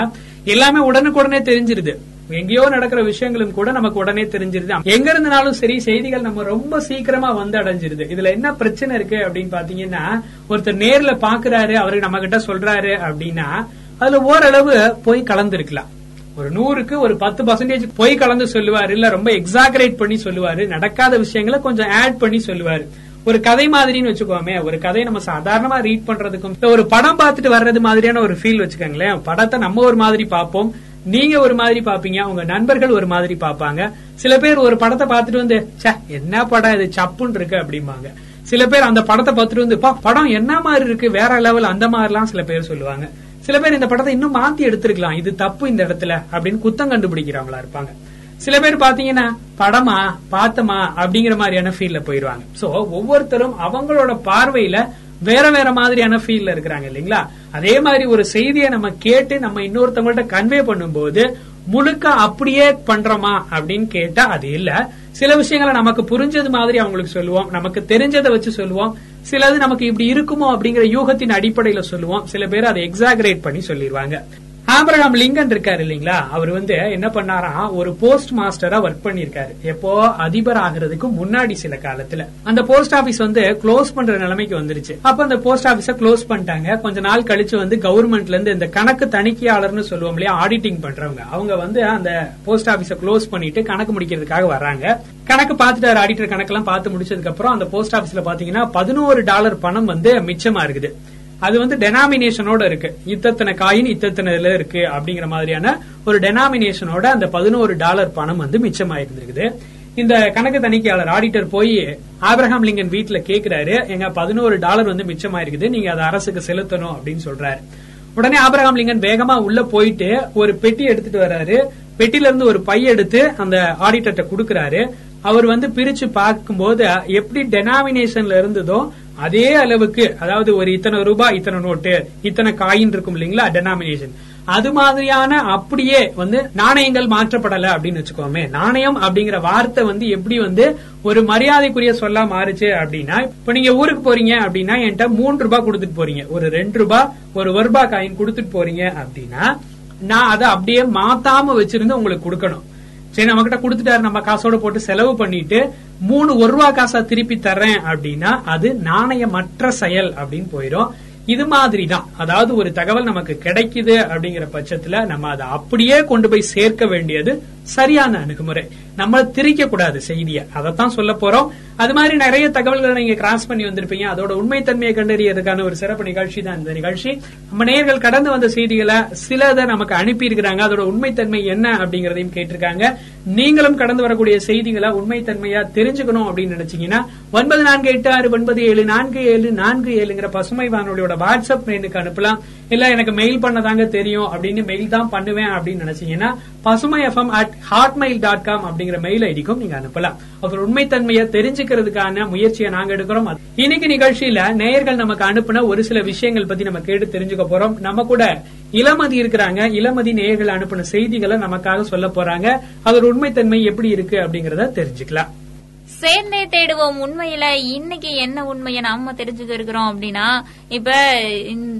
எல்லாமே உடனுக்குடனே தெரிஞ்சிருது. எங்கேயோ நடக்கிற விஷயங்களும் கூட நமக்கு உடனே தெரிஞ்சிருது. எங்க இருந்தாலும் சரி செய்திகள் நம்ம ரொம்ப சீக்கிரமா வந்து அடைஞ்சிருது. இதுல என்ன பிரச்சனை இருக்கு அப்படின்னு பாத்தீங்கன்னா ஒருத்தர் நேர்ல பாக்குறாரு அவரு நம்ம கிட்ட சொல்றாரு அப்படின்னா அதுல ஓரளவு போய் கலந்துருக்கலாம். ஒரு நூறுக்கு ஒரு பத்து பர்சன்டேஜ் போய் கலந்து சொல்லுவாரு இல்ல ரொம்ப எக்ஸாகரேட் பண்ணி சொல்லுவாரு நடக்காத விஷயங்களை கொஞ்சம் ஆட் பண்ணி சொல்லுவாரு. ஒரு கதை மாதிரின்னு வச்சுக்கோமே ஒரு கதையை நம்ம சாதாரணமா ரீட் பண்றதுக்கும் ஒரு படம் பார்த்துட்டு வர்றது மாதிரியான ஒரு ஃபீல் வச்சுக்கோங்களேன் படத்தை நம்ம ஒரு மாதிரி பார்ப்போம் நீங்க ஒரு மாதிரி பாப்பீங்க உங்க நண்பர்கள் ஒரு மாதிரி பாப்பாங்க சில பேர் ஒரு படத்தை பார்த்துட்டு வந்து என்ன படம் இது? சப்புன்னு இருக்கு அப்படிம்பாங்க. சில பேர் அந்த படத்தை பார்த்துட்டு வந்து "பா, படம் என்ன மாதிரி இருக்கு? வேற லெவல் அந்த மாதிரிலாம் சில பேர் சொல்லுவாங்க. சில பேர் இந்த படத்தை இன்னும் மாத்தி எடுத்திருக்கலாம் இது தப்பு இந்த இடத்துல அப்படின்னு குத்தம் கண்டுபிடிக்கிறவங்களா இருப்பாங்க. சில பேர் பாத்தீங்கன்னா படமா பார்த்தமா அப்படிங்கிற மாதிரியான ஃபீல்ல போயிருவாங்க சோ ஒவ்வொருத்தரும் அவங்களோட பார்வையில வேற வேற மாதிரியான ஃபீல்ல இருக்கிறாங்க இல்லைங்களா? அதே மாதிரி ஒரு செய்தியை நம்ம கேட்டு நம்ம இன்னொருத்தவங்கள்ட்ட கன்வே பண்ணும்போது முழுக்க அப்படியே பண்றோமா? அப்படின்னு கேட்டா அது இல்ல. சில விஷயங்களை நமக்கு புரிஞ்சது மாதிரி அவங்களுக்கு சொல்லுவோம். நமக்கு தெரிஞ்சதை வச்சு சொல்லுவோம். சிலது நமக்கு இப்படி இருக்குமோ அப்படிங்கிற யூகத்தின் அடிப்படையில சொல்லுவோம். சில பேர் அதை எக்ஸாகரேட் பண்ணி சொல்லிடுவாங்க. ஆபிரகாம் லிங்கன் இருக்காரு இல்லீங்களா? அவர் வந்து என்ன பண்ணாராம் ஒரு போஸ்ட் மாஸ்டரா ஒர்க் பண்ணிருக்காரு எப்போ? அதிபர் ஆகிறதுக்கு முன்னாடி சில காலத்துல. அந்த போஸ்ட் ஆபீஸ் வந்து க்ளோஸ் பண்ற நிலைமைக்கு வந்துருச்சு. அப்ப அந்த போஸ்ட் ஆபீஸ க்ளோஸ் பண்ணிட்டாங்க. கொஞ்ச நாள் கழிச்சு வந்து கவர்மெண்ட்ல இருந்து இந்த கணக்கு தணிக்கையாளர்னு சொல்லுவோம் இல்லையா? ஆடிட்டிங் பண்றவங்க. அவங்க வந்து அந்த போஸ்ட் ஆபீஸ க்ளோஸ் பண்ணிட்டு கணக்கு முடிக்கிறதுக்காக வர்றாங்க. கணக்கு பார்த்துட்டாரு. ஆடிட்டர் கணக்கெல்லாம் பார்த்து முடிச்சதுக்கு அப்புறம் அந்த போஸ்ட் ஆபீஸ்ல பாத்தீங்கன்னா பதினோரு டாலர் பணம் வந்து மிச்சமா இருக்குது அது வந்து டெனாமினேஷனோட இருக்கு. இத்தத்தனை காயின் இத்தனை இருக்கு அப்படிங்கிற மாதிரியான ஒரு டெனாமினேஷனோட அந்த பதினோரு டாலர் பணம் வந்து மிச்சமாயிருந்திருக்குது. இந்த கணக்கு தணிக்கையாளர் ஆடிட்டர் போய் ஆப்ரஹாம் லிங்கன் வீட்டுல கேக்குறாரு எங்க பதினோரு டாலர் வந்து மிச்சமாயிருக்குது. நீங்க அதை அரசுக்கு செலுத்தணும் அப்படின்னு சொல்றாரு. உடனே ஆபிரகாம் லிங்கன் வேகமா உள்ள போயிட்டு ஒரு பெட்டி எடுத்துட்டு வர்றாரு பெட்டில இருந்து ஒரு பை எடுத்து அந்த ஆடிட்டர்ட்ட குடுக்கறாரு. அவர் வந்து பிரிச்சு பார்க்கும்போது எப்படி டெனாமினேஷன்ல இருந்ததோ அதே அளவுக்கு அதாவது ஒரு இத்தனை ரூபாய் இத்தனை நோட்டு இத்தனை காயின் இருக்கும் இல்லைங்களா டெனாமினேஷன் அது மாதிரியான அப்படியே வந்து நாணயங்கள் மாற்றப்படல அப்படின்னு வச்சுக்கோமே. நாணயம் அப்படிங்கிற வார்த்தை வந்து எப்படி வந்து ஒரு மரியாதைக்குரிய சொல்லா மாறுச்சு அப்படின்னா இப்ப நீங்க ஊருக்கு போறீங்க அப்படின்னா என்கிட்ட மூன்று ரூபாய் கொடுத்துட்டு போறீங்க. ஒரு ரெண்டு ரூபாய் ஒரு ஒரு ரூபாய் காயின் கொடுத்துட்டு போறீங்க அப்படின்னா நான் அதை அப்படியே மாத்தாம வச்சிருந்து உங்களுக்கு கொடுக்கணும். சரி நம்ம கிட்ட கொடுத்துட்டாரு நம்ம காசோட போட்டு செலவு பண்ணிட்டு மூணு ஒரு ரூபா காசா திருப்பி தர்றேன் அப்படின்னா அது நாணயமற்ற செயல் அப்படின்னு போயிடும் இது மாதிரி தான் அதாவது ஒரு தகவல் நமக்கு கிடைக்குது அப்படிங்கிற பட்சத்துல நம்ம அதை அப்படியே கொண்டு போய் சேர்க்க வேண்டியது சரியான அணுகுமுறை. நம்ம திரிக்க கூடாது செய்திய. அதைத்தான் சொல்ல போறோம். அது மாதிரி நிறைய தகவல்களை நீங்க கிராஸ் பண்ணி வந்திருப்பீங்க. அதோட உண்மைத்தன்மையை கண்டறியதுக்கான ஒரு சிறப்பு நிகழ்ச்சி தான் இந்த நிகழ்ச்சி. நம்ம நேர்கள் கடந்து வந்த செய்திகளை சிலதை நமக்கு அனுப்பி இருக்கிறாங்க அதோட உண்மைத்தன்மை என்ன அப்படிங்கறதையும் கேட்டிருக்காங்க. நீங்களும் கடந்து வரக்கூடிய செய்திகளை உண்மைத்தன்மையா தெரிஞ்சுக்கணும் அப்படின்னு நினைச்சீங்கன்னா ஒன்பது நான்கு எட்டு ஆறு ஒன்பது ஏழு நான்கு ஏழு நான்கு ஏழுங்கிற பசுமை வானொலியோட வாட்ஸ்அப் எண்ணுக்கு அனுப்பலாம். இல்ல எனக்கு மெயில் பண்ணதாங்க தெரியும் அப்படின்னு மெயில் தான் பண்ணுவேன் அப்படின்னு நினைச்சீங்கன்னா Pasumai FM at Hotmail dot com அப்படிங்கிற மெயில் ஐடிக்கும் நீங்க அனுப்பலாம். அவர் உண்மைத்தன்மையை தெரிஞ்சுக்கிறதுக்கான முயற்சியை நாங்க எடுக்கிறோம். இன்னைக்கு நிகழ்ச்சியில நேயர்கள் நமக்கு அனுப்புன ஒரு சில விஷயங்கள் பத்தி நம்ம கேட்டு தெரிஞ்சுக்க போறோம். நம்ம கூட இளமதி இருக்கிறாங்க. இளமதி நேயர்கள் அனுப்புன செய்திகளை நமக்காக சொல்ல போறாங்க. அதோட உண்மைத்தன்மை எப்படி இருக்கு அப்படிங்கறத தெரிஞ்சுக்கலாம். சேர்ந்தே தேடுவோம். உண்மையில இன்னைக்கு என்ன உண்மையை நாம தெரிஞ்சுக்க இருக்கிறோம் அப்படின்னா இப்ப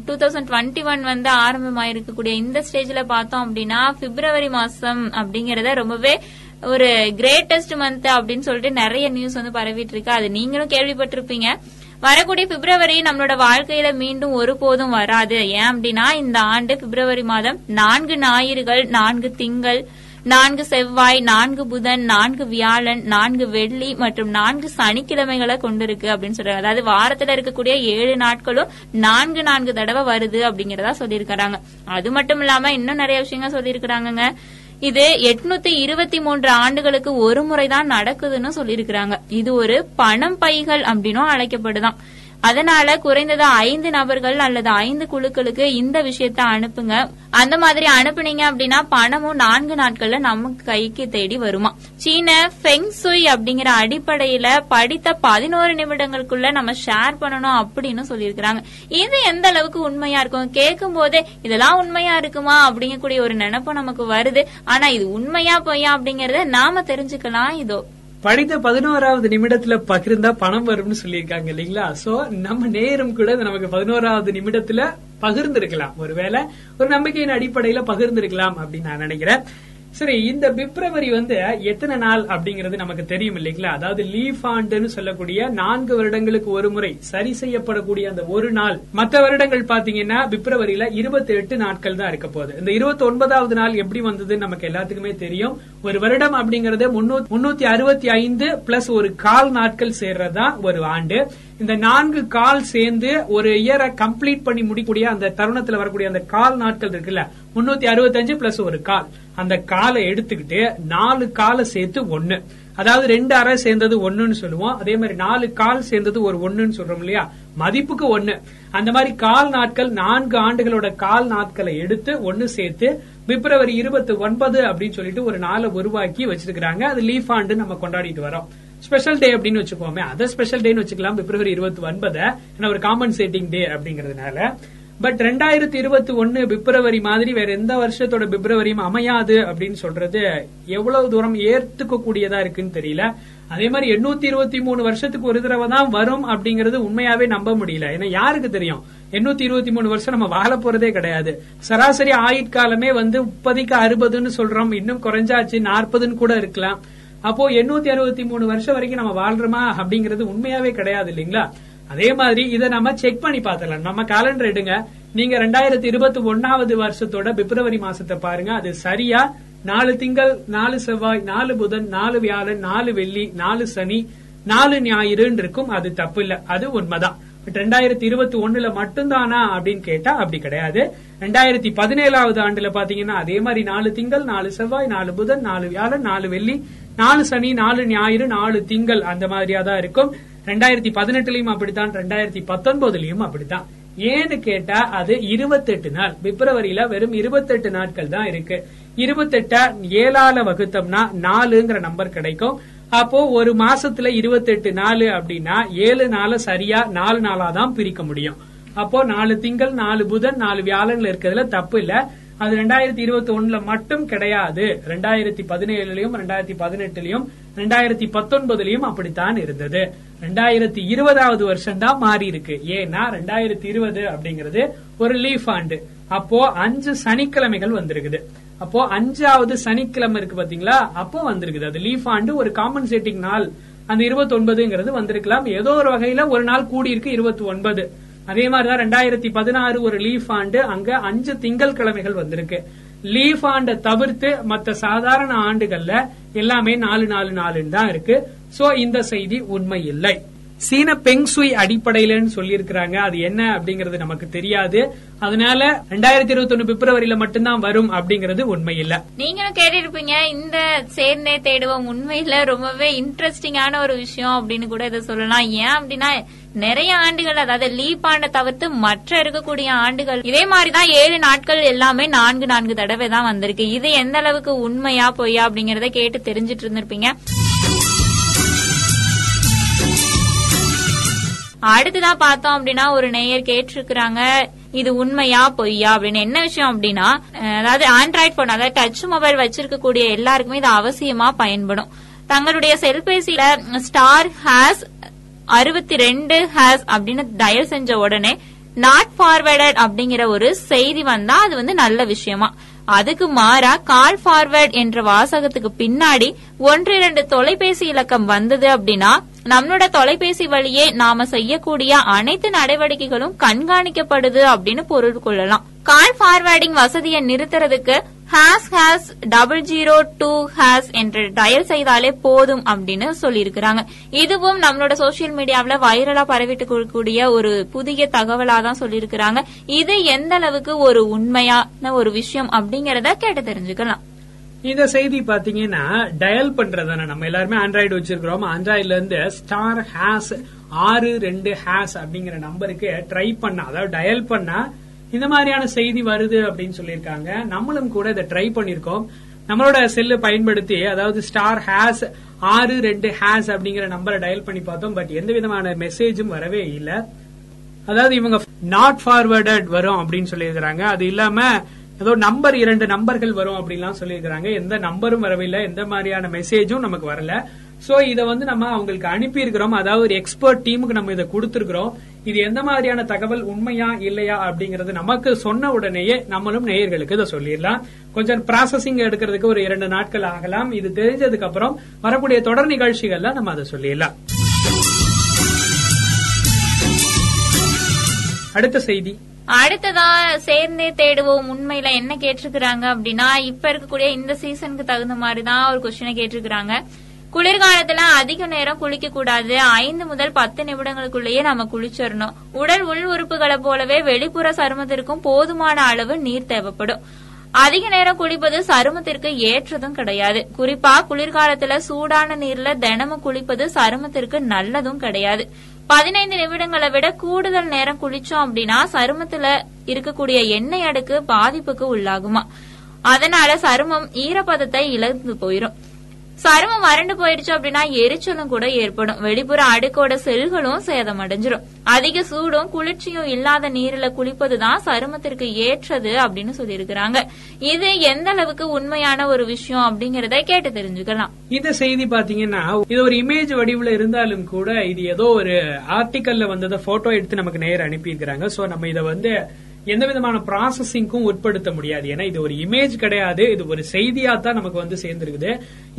டூ தௌசண்ட் டுவெண்ட்டி ஒன் வந்து ஆரம்பமாயிருக்கக்கூடிய இந்த ஸ்டேஜ்ல பார்த்தோம் அப்படின்னா பிப்ரவரி மாசம் அப்படிங்கறத ரொம்பவே ஒரு கிரேட்டஸ்ட் மந்த் அப்படின்னு சொல்லிட்டு நிறைய நியூஸ் வந்து பரவிட்டு இருக்கு அது நீங்களும் கேள்விப்பட்டிருப்பீங்க. வரக்கூடிய பிப்ரவரி நம்மளோட வாழ்க்கையில மீண்டும் ஒருபோதும் வராது. ஏன் அப்படின்னா இந்த ஆண்டு பிப்ரவரி மாதம் நான்கு ஞாயிறுகள் நான்கு திங்கள் நான்கு செவ்வாய் நான்கு புதன் நான்கு வியாழன் நான்கு வெள்ளி மற்றும் நான்கு சனிக்கிழமைகளை கொண்டிருக்கு அப்படின்னு சொல்றாங்க. அதாவது வாரத்துல இருக்கக்கூடிய ஏழு நாட்களும் நான்கு நான்கு தடவை வருது அப்படிங்கறதா சொல்லியிருக்கிறாங்க. அது மட்டும் இல்லாம இன்னும் நிறைய விஷயங்கள் சொல்லியிருக்கிறாங்க இது எட்நூத்தி இருபத்தி மூன்று ஆண்டுகளுக்கு ஒரு முறைதான் நடக்குதுன்னு சொல்லியிருக்கிறாங்க. இது ஒரு பணம் பைகள் அப்படின்னும் அழைக்கப்படுதான். அதனால குறைந்தது ஐந்து நபர்கள் அல்லது ஐந்து குழுக்களுக்கு இந்த விஷயத்த அனுப்புங்க. அந்த மாதிரி அனுப்புனீங்க அப்படின்னா பணமும் நான்கு நாட்கள்ல நமக்கு கைக்கு தேடி வருமா. சீன ஃபெங் சுய் அப்படிங்கிற அடிப்படையில படித்த பதினோரு நிமிடங்களுக்குள்ள நம்ம ஷேர் பண்ணணும் அப்படின்னு சொல்லியிருக்கிறாங்க. இது எந்த அளவுக்கு உண்மையா இருக்கும்? கேட்கும் போதே இதெல்லாம் உண்மையா இருக்குமா அப்படிங்கக்கூடிய ஒரு நினைப்பு நமக்கு வருது. ஆனா இது உண்மையா பொய்யா அப்படிங்கறத நாம தெரிஞ்சுக்கலாம் இதோ. படித்த பதினோராவது நிமிடத்துல பகிர்ந்தா பணம் வரும்னு சொல்லியிருக்காங்க இல்லைங்களா? சோ நம்ம நேரம் கூட நமக்கு பதினோராவது நிமிடத்துல பகிர்ந்திருக்கலாம். ஒருவேளை ஒரு நம்பிக்கையின் அடிப்படையில பகிர்ந்திருக்கலாம் அப்படின்னு நான் நினைக்கிறேன். சரி இந்த பிப்ரவரி வந்து எத்தனை நாள் அப்படிங்கறது நமக்கு தெரியும் இல்லைங்களா? அதாவது லீஃப் ஆண்டுன்னு சொல்லக்கூடிய நான்கு வருடங்களுக்கு ஒரு முறை சரி செய்யப்படக்கூடிய அந்த ஒரு நாள். மற்ற வருடங்கள் பாத்தீங்கன்னா பிப்ரவரியில இருபத்தி எட்டு நாட்கள் தான் இருக்க போகுது. இந்த இருபத்தி ஒன்பதாவது நாள் எப்படி வந்ததுன்னு நமக்கு எல்லாத்துக்குமே தெரியும். ஒரு வருடம் அப்படிங்கறது முன்னூத்தி அறுபத்தி ஐந்து பிளஸ் ஒரு கால் நாட்கள் சேர்றதா ஒரு ஆண்டு. இந்த நான்கு கால் சேர்ந்து ஒரு இயரை கம்ப்ளீட் பண்ணி முடிக்கூடிய அந்த தருணத்துல வரக்கூடிய அந்த கால் நாட்கள் இருக்குல்ல முன்னூத்தி அறுபத்தஞ்சு பிளஸ் ஒரு கால். அந்த காலை எடுத்துக்கிட்டு நாலு காலை சேர்த்து ஒன்னு அதாவது ரெண்டு அரை சேர்ந்தது ஒண்ணுன்னு சொல்லுவோம். அதே மாதிரி நாலு கால் சேர்ந்தது ஒரு ஒண்ணுன்னு சொல்றோம் இல்லையா? மதிப்புக்கு ஒண்ணு. அந்த மாதிரி கால் நாட்கள் நான்கு ஆண்டுகளோட கால் நாட்களை எடுத்து ஒன்னு சேர்த்து பிப்ரவரி இருபத்தி ஒன்பது அப்படின்னு சொல்லிட்டு ஒரு நாளை உருவாக்கி வச்சிருக்காங்க அது லீஃப் ஆண்டு நம்ம கொண்டாடிட்டு வரோம். ஸ்பெஷல் டே அப்படின்னு வச்சுக்கோமே அதை ஸ்பெஷல் டேன்னு வச்சுக்கலாம். பிப்ரவரி இருபத்தி ஒன்பது. ஏன்னா ஒரு காம்பன்சேட்டிங் டே அப்படிங்கறதுனால. பட் ரெண்டாயிரத்தி இருபத்தி ஒன்னு பிப்ரவரி மாதிரி வேற எந்த வருஷத்தோட பிப்ரவரியும் அமையாது அப்படின்னு சொல்றது எவ்வளவு தூரம் ஏத்துக்க கூடியதா இருக்குன்னு தெரியல. அதே மாதிரி எண்ணூத்தி இருபத்தி மூணு வருஷத்துக்கு ஒரு தடவை தான் வரும் அப்படிங்கறது உண்மையாவே நம்ப முடியல. ஏன்னா யாருக்கு தெரியும்? எண்ணூத்தி இருபத்தி மூணு வருஷம் நம்ம வாழ போறதே கிடையாது. சராசரி ஆயுட்காலமே வந்து முப்பதுக்கு அறுபதுன்னு சொல்றோம். இன்னும் குறைஞ்சாச்சு நாற்பதுன்னு கூட இருக்கலாம். அப்போ எண்ணூத்தி அறுபத்தி மூணு வருஷம் வரைக்கும் நம்ம வாழ்றோமா அப்படிங்கறது உண்மையாவே கிடையாது இல்லீங்களா? அதே மாதிரி இதை நம்ம செக் பண்ணி பார்த்தலாம் நம்ம கேலண்டர் எடுங்க. நீங்க ரெண்டாயிரத்தி இருபத்தி ஒன்னாவது வருஷத்தோட பிப்ரவரி மாசத்தை பாருங்க. அது சரியா? நாலு திங்கள் நாலு செவ்வாய் நாலு புதன் நாலு வியாழன் நாலு வெள்ளி நாலு சனி நாலு ஞாயிறுன்னு இருக்கும். அது தப்பு இல்ல. அது உண்மைதான். பட் ரெண்டாயிரத்தி இருபத்தி ஒண்ணுல மட்டும்தானா அப்படின்னு கேட்டா அப்படி கிடையாது. ரெண்டாயிரத்தி பதினேழாவது ஆண்டுல பாத்தீங்கன்னா அதே மாதிரி நாலு திங்கள் நாலு செவ்வாய் நாலு புதன் நாலு வியாழன் நாலு வெள்ளி நாலு சனி நாலு ஞாயிறு நாலு திங்கள் அந்த மாதிரியா தான் இருக்கும். ரெண்டாயிரத்தி பதினெட்டுலயும் அப்படித்தான் ரெண்டாயிரத்தி பத்தொன்பதுலயும் அப்படித்தான். ஏன்னு கேட்டா அது இருபத்தெட்டு நாள். பிப்ரவரியில வெறும் இருபத்தெட்டு நாட்கள் தான் இருக்கு. இருபத்தெட்ட ஏழால வகுத்தோம்னா நாலுங்கிற நம்பர் கிடைக்கும். அப்போ ஒரு மாசத்துல இருபத்தெட்டு நாலு அப்படின்னா ஏழு நாள சரியா நாலு நாளா தான் பிரிக்க முடியும். அப்போ நாலு திங்கள் நாலு புதன் நாலு வியாழன்ல இருக்கிறதுல தப்பு இல்ல. அது ரெண்டாயிரத்தி இருபத்தி ஒண்ணுல மட்டும் கிடையாது. ரெண்டாயிரத்தி பதினேழுலயும் ரெண்டாயிரத்தி பதினெட்டுலயும் ரெண்டாயிரத்தி பத்தொன்பதுலயும் அப்படித்தான் இருந்தது. ரெண்டாயிரத்தி இருபதாவது வருஷம் தான் மாறி இருக்கு. ஏன்னா ரெண்டாயிரத்தி இருபது அப்படிங்கிறது ஒரு லீஃப் ஆண்டு. அப்போ அஞ்சு சனிக்கிழமைகள் வந்திருக்குது. அப்போ அஞ்சாவது சனிக்கிழமை இருக்கு பாத்தீங்களா? அப்போ வந்திருக்குது. அது லீஃப் ஆண்டு ஒரு காம்பன்சேட்டிங் நாள். அந்த இருபத்தி ஒன்பதுங்கிறது வந்திருக்கலாம். ஏதோ ஒரு வகையில ஒரு நாள் கூடியிருக்கு இருபத்தி ஒன்பது அதே மாதிரிதான் ரெண்டாயிரத்தி பதினாறு ஒரு லீஃப் ஆண்டு அங்க அஞ்சு திங்கள் கிழமைகள் வந்திருக்கு. லீஃப் ஆண்டை தவிர்த்து மற்ற சாதாரண ஆண்டுகள்ல எல்லாமே நாலு நாலு நாலுன்னு தான் இருக்கு. சோ இந்த செய்தி உண்மை இல்லை. சீன பெங்சுய் அடிப்படையிலன்னு சொல்லியிருக்கிறாங்க. அது என்ன அப்படிங்கறது நமக்கு தெரியாது. அதனால ரெண்டாயிரத்தி இருபத்தி ஒன்னு பிப்ரவரியில மட்டும்தான் வரும் அப்படிங்கறது உண்மை இல்ல நீங்களும் கேட்டிருப்பீங்க இந்த சேர்ந்தே தேடுவோம் உண்மையில ரொம்பவே இன்ட்ரெஸ்டிங்கான ஒரு விஷயம் அப்படின்னு கூட இதை சொல்லலாம். ஏன் அப்படின்னா நிறைய ஆண்டுகள் அதாவது லீப் ஆண்டை தவிர்த்து மற்ற இருக்கக்கூடிய ஆண்டுகள் இதே மாதிரிதான் ஏழு நாட்கள் எல்லாமே நான்கு நான்கு தடவை தான் வந்திருக்கு. இது எந்த அளவுக்கு உண்மையா பொய்யா அப்படிங்கறத கேட்டு தெரிஞ்சிட்டு இருந்திருப்பீங்க. அடுத்ததான் பார்த்தோம் அப்படின்னா ஒரு நேயர் கேட்டிருக்கிறாங்க இது உண்மையா பொய்யா அப்படின்னு. என்ன விஷயம் அப்படின்னா அதாவது ஆண்ட்ராய்ட் போன் அதாவது டச் மொபைல் வச்சிருக்கக்கூடிய எல்லாருக்குமே இது அவசியமா பயன்படும். தங்களுடைய செல்பேசியில ஸ்டார் ஹேஸ் அறுபத்தி ரெண்டு ஹேஸ் அப்படின்னு டயல் செஞ்ச உடனே நாட் ஃபார்வேர்டட் அப்படிங்கிற ஒரு செய்தி வந்தா அது வந்து நல்ல விஷயமா. அதுக்கு மாறா கால் ஃபார்வேர்ட் என்ற வாசகத்துக்கு பின்னாடி ஒன்று இரண்டு தொலைபேசி இலக்கம் வந்தது அப்படின்னா நம்மளோட தொலைபேசி வழியே நாம செய்யக்கூடிய அனைத்து நடவடிக்கைகளும் கண்காணிக்கப்படுது அப்படின்னு பொருள் கொள்ளலாம். கால் ஃபார்வர்டிங் வசதியை நிறுத்துறதுக்கு hash hash double zero two hash என்று டயல் செய்தாலே போதும் அப்படின்னு சொல்லியிருக்கிறாங்க. இதுவும் நம்மளோட சோசியல் மீடியாவில் வைரலா பரவிட்டு கூடிய ஒரு புதிய தகவலா தான் சொல்லியிருக்கிறாங்க. இது எந்த அளவுக்கு ஒரு உண்மையான ஒரு விஷயம் அப்படிங்கறத கேட்டு தெரிஞ்சுக்கலாம். இந்த செய்தி பாத்தீங்கன்னா டயல் பண்றதானே நம்ம எல்லாருமே ஆண்ட்ராய்டு வச்சிருக்கிறோம். ஆண்ட்ராய்டுல இருந்து ஸ்டார் ஹேஸ் ஆறு ரெண்டு ஹேஸ் அப்படிங்கிற நம்பருக்கு ட்ரை பண்ணா அதாவது டயல் பண்ணா இந்த மாதிரியான செய்தி வருது அப்படின்னு சொல்லியிருக்காங்க. நம்மளும் கூட இதை ட்ரை பண்ணிருக்கோம் நம்மளோட செல்லு பயன்படுத்தி அதாவது ஸ்டார் ஹேஸ் ஆறு ரெண்டு ஹேஸ் அப்படிங்கிற நம்பரை டயல் பண்ணி பார்த்தோம். பட் எந்த விதமான மெசேஜும் வரவே இல்லை. அதாவது இவங்க நாட் ஃபார்வர்டட் வரும் அப்படின்னு சொல்லியிருக்கிறாங்க. அது இல்லாம ஏதோ நம்பர் இரண்டு நம்பர்கள் வரும் அப்படின்லாம் சொல்லியிருக்கிறாங்க. எந்த நம்பரும் வரவில்லை. எந்த மாதிரியான மெசேஜும் நமக்கு வரல. சோ இத வந்து நம்ம அவங்களுக்கு அனுப்பி இருக்கிறோம் அதாவது ஒரு எக்ஸ்பர்ட் டீமுக்கு நம்ம இதை கொடுத்திருக்கிறோம். இது எந்த மாதிரியான தகவல் உண்மையா இல்லையா அப்படிங்கறது நமக்கு சொன்ன உடனேயே நம்மளும் நேயர்களுக்கு இதை சொல்லிடலாம். கொஞ்சம் ப்ராசஸிங் எடுக்கிறதுக்கு ஒரு இரண்டு நாட்கள் ஆகலாம். இது தெரிஞ்சதுக்கு அப்புறம் வரக்கூடிய தொடர் நிகழ்ச்சிகள்ல நம்ம அதை சொல்லிடலாம். அடுத்த செய்தி. அடுத்ததா சேர்ந்தே தேடுவோம். உண்மையில என்ன கேட்டிருக்கிறாங்க அப்படின்னா இப்ப இருக்கக்கூடிய இந்த சீசனுக்கு தகுந்த மாதிரி தான் ஒரு கொஸ்டினை கேட்டிருக்கிறாங்க. குளிர்காலத்துல அதிக நேரம் குளிக்க கூடாது ஐந்து முதல் பத்து நிமிடங்களுக்குள்ளேயே நம்ம குளிச்சிடணும். உடல் உள் உறுப்புகளை போலவே வெளிப்புற சருமத்திற்கும் போதுமான அளவு நீர் தேவைப்படும். அதிக நேரம் குளிப்பது சருமத்திற்கு ஏற்றதும் கிடையாது. குறிப்பா குளிர்காலத்துல சூடான நீர்ல தினமும் குளிப்பது சருமத்திற்கு நல்லதும் கிடையாது. பதினைந்து நிமிடங்களை விட கூடுதல் நேரம் குளிச்சோம் அப்படின்னா சருமத்துல இருக்கக்கூடிய எண்ணெய் அடுக்கு பாதிப்புக்கு உள்ளாகுமா. அதனால சருமம் ஈரப்பதத்தை இழந்து போயிரும். சருமம் வறண்டு போயிடுச்சு அப்படின்னா எரிச்சலும் கூட ஏற்படும். வெளிப்புற அடுக்கோட செல்களும் சேதமடைஞ்சிரும். அதிக சூடும் குளிர்ச்சியும் இல்லாத நீர்ல குளிப்பதுதான் சருமத்திற்கு ஏற்றது அப்படின்னு சொல்லியிருக்கிறாங்க. இது எந்த அளவுக்கு உண்மையான ஒரு விஷயம் அப்படிங்கறத கேட்டு தெரிஞ்சுக்கலாம். இந்த செய்தி பாத்தீங்கன்னா இது ஒரு இமேஜ் வடிவுல இருந்தாலும் கூட இது ஏதோ ஒரு ஆர்டிக்கல்ல வந்ததை போட்டோ எடுத்து நமக்கு நேர அனுப்பியிருக்கிறாங்க. சோ நம்ம இதை வந்து எந்த விதமான ப்ராசஸிங்க்கும் உட்படுத்த முடியாது. ஏன்னா இது ஒரு இமேஜ் கிடையாது. இது ஒரு செய்தியா தான் நமக்கு வந்து சேர்ந்திருக்குது.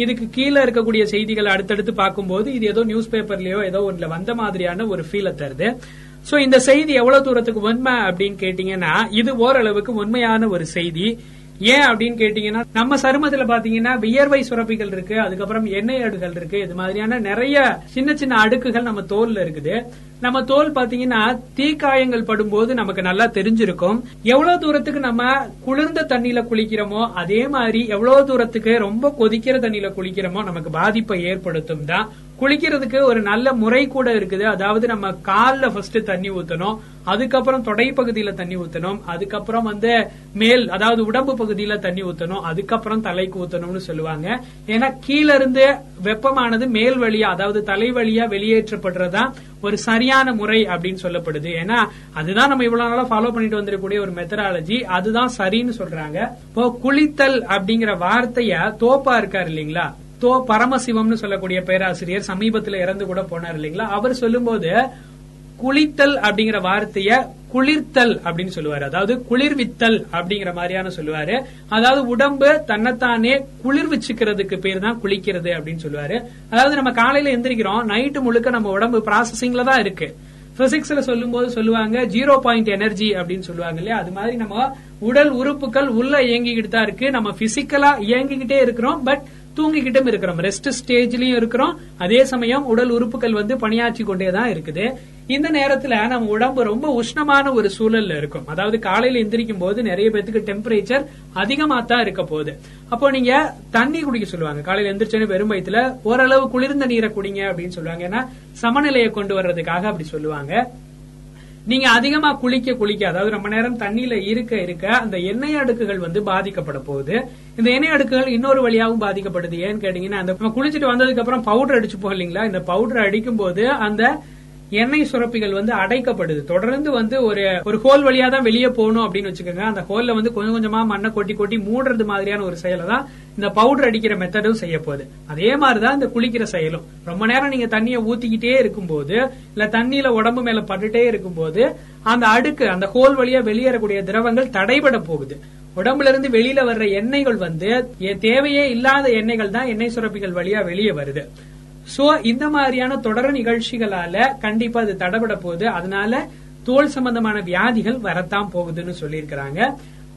இதுக்கு கீழே இருக்கக்கூடிய செய்திகளை அடுத்தடுத்து பார்க்கும்போது இது ஏதோ நியூஸ் பேப்பர்லயோ ஏதோ ஒன்றுல வந்த மாதிரியான ஒரு ஃபீலை தருது. சோ இந்த செய்தி எவ்வளவு தூரத்துக்கு உண்மை அப்படின்னு கேட்டீங்கன்னா இது ஓரளவுக்கு உண்மையான ஒரு செய்தி. ஏன் அப்படின்னு கேட்டீங்கன்னா நம்ம சருமத்துல பாத்தீங்கன்னா வியர்வை சுரப்பிகள் இருக்கு அதுக்கப்புறம் எண்ணெய் அடுகள் இருக்கு இது மாதிரியான நிறைய சின்ன சின்ன அடுக்குகள் நம்ம தோல்ல இருக்குது. நம்ம தோல் பாத்தீங்கன்னா தீக்காயங்கள் படும்போது நமக்கு நல்லா தெரிஞ்சிருக்கும். எவ்வளவு தூரத்துக்கு நம்ம குளிர்ந்த தண்ணியில குளிக்கிறோமோ அதே மாதிரி எவ்வளவு தூரத்துக்கு ரொம்ப கொதிக்கிற தண்ணியில குளிக்கிறோமோ நமக்கு பாதிப்பை ஏற்படுத்தும் தான் குளிக்கிறதுக்கு ஒரு நல்ல முறை கூட இருக்குது. அதாவது நம்ம கால்ல ஃபர்ஸ்ட் தண்ணி ஊத்தணும். அதுக்கப்புறம் தொடை பகுதியில தண்ணி ஊத்தணும். அதுக்கப்புறம் வந்து மேல் அதாவது உடம்பு பகுதியில தண்ணி ஊத்தணும். அதுக்கப்புறம் தலைக்கு ஊத்தணும்னு சொல்லுவாங்க. ஏன்னா கீழ இருந்து வெப்பமானது மேல் வழியா அதாவது தலை வழியா வெளியேற்றப்படுறதா ஒரு சரியான முறை அப்படின்னு சொல்லப்படுது. ஏன்னா அதுதான் நம்ம இவ்வளவு நாளா ஃபாலோ பண்ணிட்டு வந்திருக்கக்கூடிய ஒரு மெத்தடாலஜி அதுதான் சரின்னு சொல்றாங்க. இப்போ குளித்தல் அப்படிங்கிற வார்த்தைய தோப்பா இருக்காரு இல்லீங்களா? தோ பரமசிவம்னு சொல்லக்கூடிய பேராசிரியர் சமீபத்தில் இறந்து கூட போனார் இல்லைங்களா? அவர் சொல்லும்போது குளித்தல் அப்படிங்கிற வார்த்தைய குளிர்த்தல் அப்படின்னு சொல்லுவாரு. அதாவது குளிர்வித்தல் அப்படிங்கிற மாதிரியான சொல்லுவாரு. அதாவது உடம்பு தன்னைத்தானே குளிர்விச்சுக்கிறதுக்கு பேர் தான் குளிக்கிறது அப்படின்னு சொல்லுவாரு. அதாவது நம்ம காலையில எந்திரிக்கிறோம் நைட்டு முழுக்க நம்ம உடம்பு ப்ராசஸிங்ல தான் இருக்கு. பிசிக்ஸ்ல சொல்லும் போது சொல்லுவாங்க ஜீரோ பாயிண்ட் எனர்ஜி அப்படின்னு சொல்லுவாங்க இல்லையா? அது மாதிரி நம்ம உடல் உறுப்புகள் உள்ள இயங்கிக்கிட்டு தான் இருக்கு. நம்ம பிசிக்கலா இயங்கிக்கிட்டே இருக்கிறோம் பட் தூங்கிக்கிட்டும் இருக்கிறோம். ரெஸ்ட் ஸ்டேஜ்லயும் இருக்கிறோம். அதே சமயம் உடல் உறுப்புகள் வந்து பணியாற்றி கொண்டே தான் இருக்குது. இந்த நேரத்துல நம்ம உடம்பு ரொம்ப உஷ்ணமான ஒரு சூழல்ல இருக்கும். அதாவது காலையில எந்திரிக்கும் போது நிறைய பேத்துக்கு டெம்பரேச்சர் அதிகமா தான் இருக்க போகுது. அப்போ நீங்க தண்ணி குடிக்க சொல்லுவாங்க. காலையில எந்திரிச்சோன்னு வெறும் வயிற்றுல ஓரளவு குளிர்ந்த நீரை குடிங்க அப்படின்னு சொல்லுவாங்க. ஏன்னா சமநிலையை கொண்டு வர்றதுக்காக அப்படி சொல்லுவாங்க. நீங்க அதிகமா குளிக்க குளிக்க அதாவது ரொம்ப நேரம் தண்ணியில இருக்க இருக்க அந்த எண்ணெய் அடுக்குகள் வந்து பாதிக்கப்பட போகுது. இந்த எண்ணெய் அடுக்குகள் இன்னொரு வழியாகவும் பாதிக்கப்படுது. ஏன்னு கேட்டீங்கன்னா அந்த குளிச்சுட்டு வந்ததுக்கு அப்புறம் பவுடர் அடிச்சுப்போம் இல்லைங்களா? இந்த பவுடர் அடிக்கும் போது அந்த எண்ணெய் சுரப்பிகள் வந்து அடைக்கப்படுது. தொடர்ந்து வந்து ஒரு ஒரு ஹோல் வழியா தான் வெளியே போகணும் அப்படின்னு வச்சுக்கோங்க. அந்த ஹோல்ல வந்து கொஞ்சம் கொஞ்சமா மண்ணை கொட்டி கொட்டி மூடுறது மாதிரியான ஒரு செயலை தான் இந்த பவுடர் அடிக்கிற மெத்தடும் செய்ய போகுது. அதே மாதிரிதான் இந்த குளிக்கிற செயலும். ரொம்ப நேரம் நீங்க தண்ணியை ஊத்திக்கிட்டே இருக்கும்போது இல்ல தண்ணியில உடம்பு மேல பட்டுட்டே இருக்கும்போது அந்த அடுக்கு அந்த ஹோல் வழியா வெளியேறக்கூடிய திரவங்கள் தடைபட போகுது. உடம்புல இருந்து வெளியில வர்ற எண்ணெய்கள் வந்து தேவையே இல்லாத எண்ணெய்கள் தான் எண்ணெய் சுரப்பிகள் வழியா வெளியே வருது. சோ இந்த மாதிரியான தொடர் நிகழ்ச்சிகளால கண்டிப்பா அது தடபட போகுது. அதனால தோல் சம்பந்தமான வியாதிகள் வரத்தான் போகுதுன்னு சொல்லியிருக்கிறாங்க.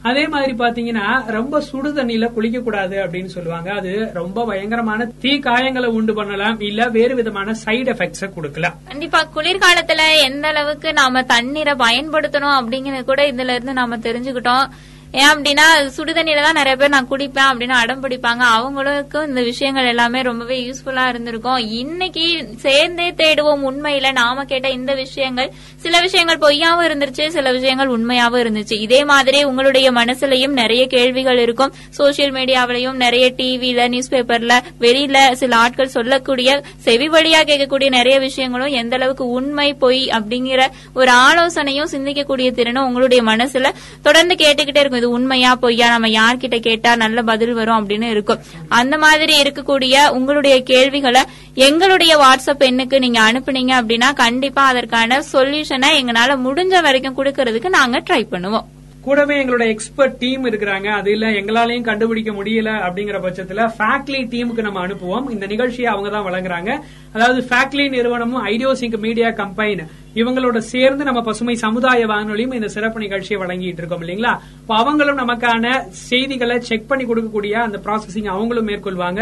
அதே மாதிரி பாத்தீங்கன்னா ரொம்ப சுடு தண்ணியில குளிக்க கூடாது அப்படின்னு சொல்லுவாங்க. அது ரொம்ப பயங்கரமான தீ காயங்களை உண்டு பண்ணலாம். இல்ல வேறு விதமான சைடு எஃபெக்ட்ஸ கொடுக்கலாம். கண்டிப்பா குளிர்காலத்துல எந்த அளவுக்கு நாம தண்ணீரை பயன்படுத்தணும் அப்படிங்கறது கூட இதுல இருந்து நாம தெரிஞ்சுக்கிட்டோம். ஏன் அப்படின்னா சுடுதண்ணில தான் நிறைய பேர் நான் குடிப்பேன் அப்படின்னு அடம் பிடிப்பாங்க. அவங்களுக்கும் இந்த விஷயங்கள் எல்லாமே ரொம்பவே யூஸ்ஃபுல்லா இருந்திருக்கும். இன்னைக்கு சேர்ந்தே தேடுவோம் உண்மையில. நாம கேட்ட இந்த விஷயங்கள் சில விஷயங்கள் பொய்யாவும் இருந்துச்சு சில விஷயங்கள் உண்மையாவும் இருந்துச்சு. இதே மாதிரி உங்களுடைய மனசுலயும் நிறைய கேள்விகள் இருக்கும். சோசியல் மீடியாவிலையும் நிறைய டிவில நியூஸ் பேப்பர்ல வெளியில சில ஆட்கள் சொல்லக்கூடிய செவி வழியா கேட்கக்கூடிய நிறைய விஷயங்களும் எந்த அளவுக்கு உண்மை பொய் அப்படிங்கிற ஒரு ஆலோசனையும் சிந்திக்கக்கூடிய திறனும் உங்களுடைய மனசுல தொடர்ந்து கேட்டுக்கிட்டே இருக்கும். இது உண்மையா பொய்யா நம்ம யார்கிட்ட கேட்டா நல்ல பதில் வரும் அப்படின்னு இருக்கும். அந்த மாதிரி இருக்கக்கூடிய உங்களுடைய கேள்விகளை எங்களுடைய வாட்ஸ்அப் எண்ணுக்கு நீங்க அனுப்புனீங்க அப்படின்னா கண்டிப்பா அதற்கான சொல்யூஷனை எங்களால முடிஞ்ச வரைக்கும் கொடுக்கறதுக்கு நாங்க ட்ரை பண்ணுவோம். கூடவே எங்களோட எக்ஸ்பர்ட் டீம் இருக்கிறாங்க. அது இல்ல எங்களாலையும் கண்டுபிடிக்க முடியல அப்படிங்கிற பட்சத்துல ஃபேக்ட்லி டீமுக்கு நம்ம அனுப்புவோம். இந்த நிகழ்ச்சியை அவங்க தான் வழங்குறாங்க. அதாவது ஃபேக்ட்லி நிறுவனமும் ஐடியோசிங்க் மீடியா கம்பைன் இவங்களோட சேர்ந்து நம்ம பசுமை சமுதாய வானொலியும் இந்த சிறப்பு நிகழ்ச்சியை வழங்கிட்டு இருக்கோம் இல்லைங்களா? அப்ப அவங்களும் நமக்கான செய்திகளை செக் பண்ணி கொடுக்கக்கூடிய அந்த ப்ராசஸிங் அவங்களும் மேற்கொள்வாங்க.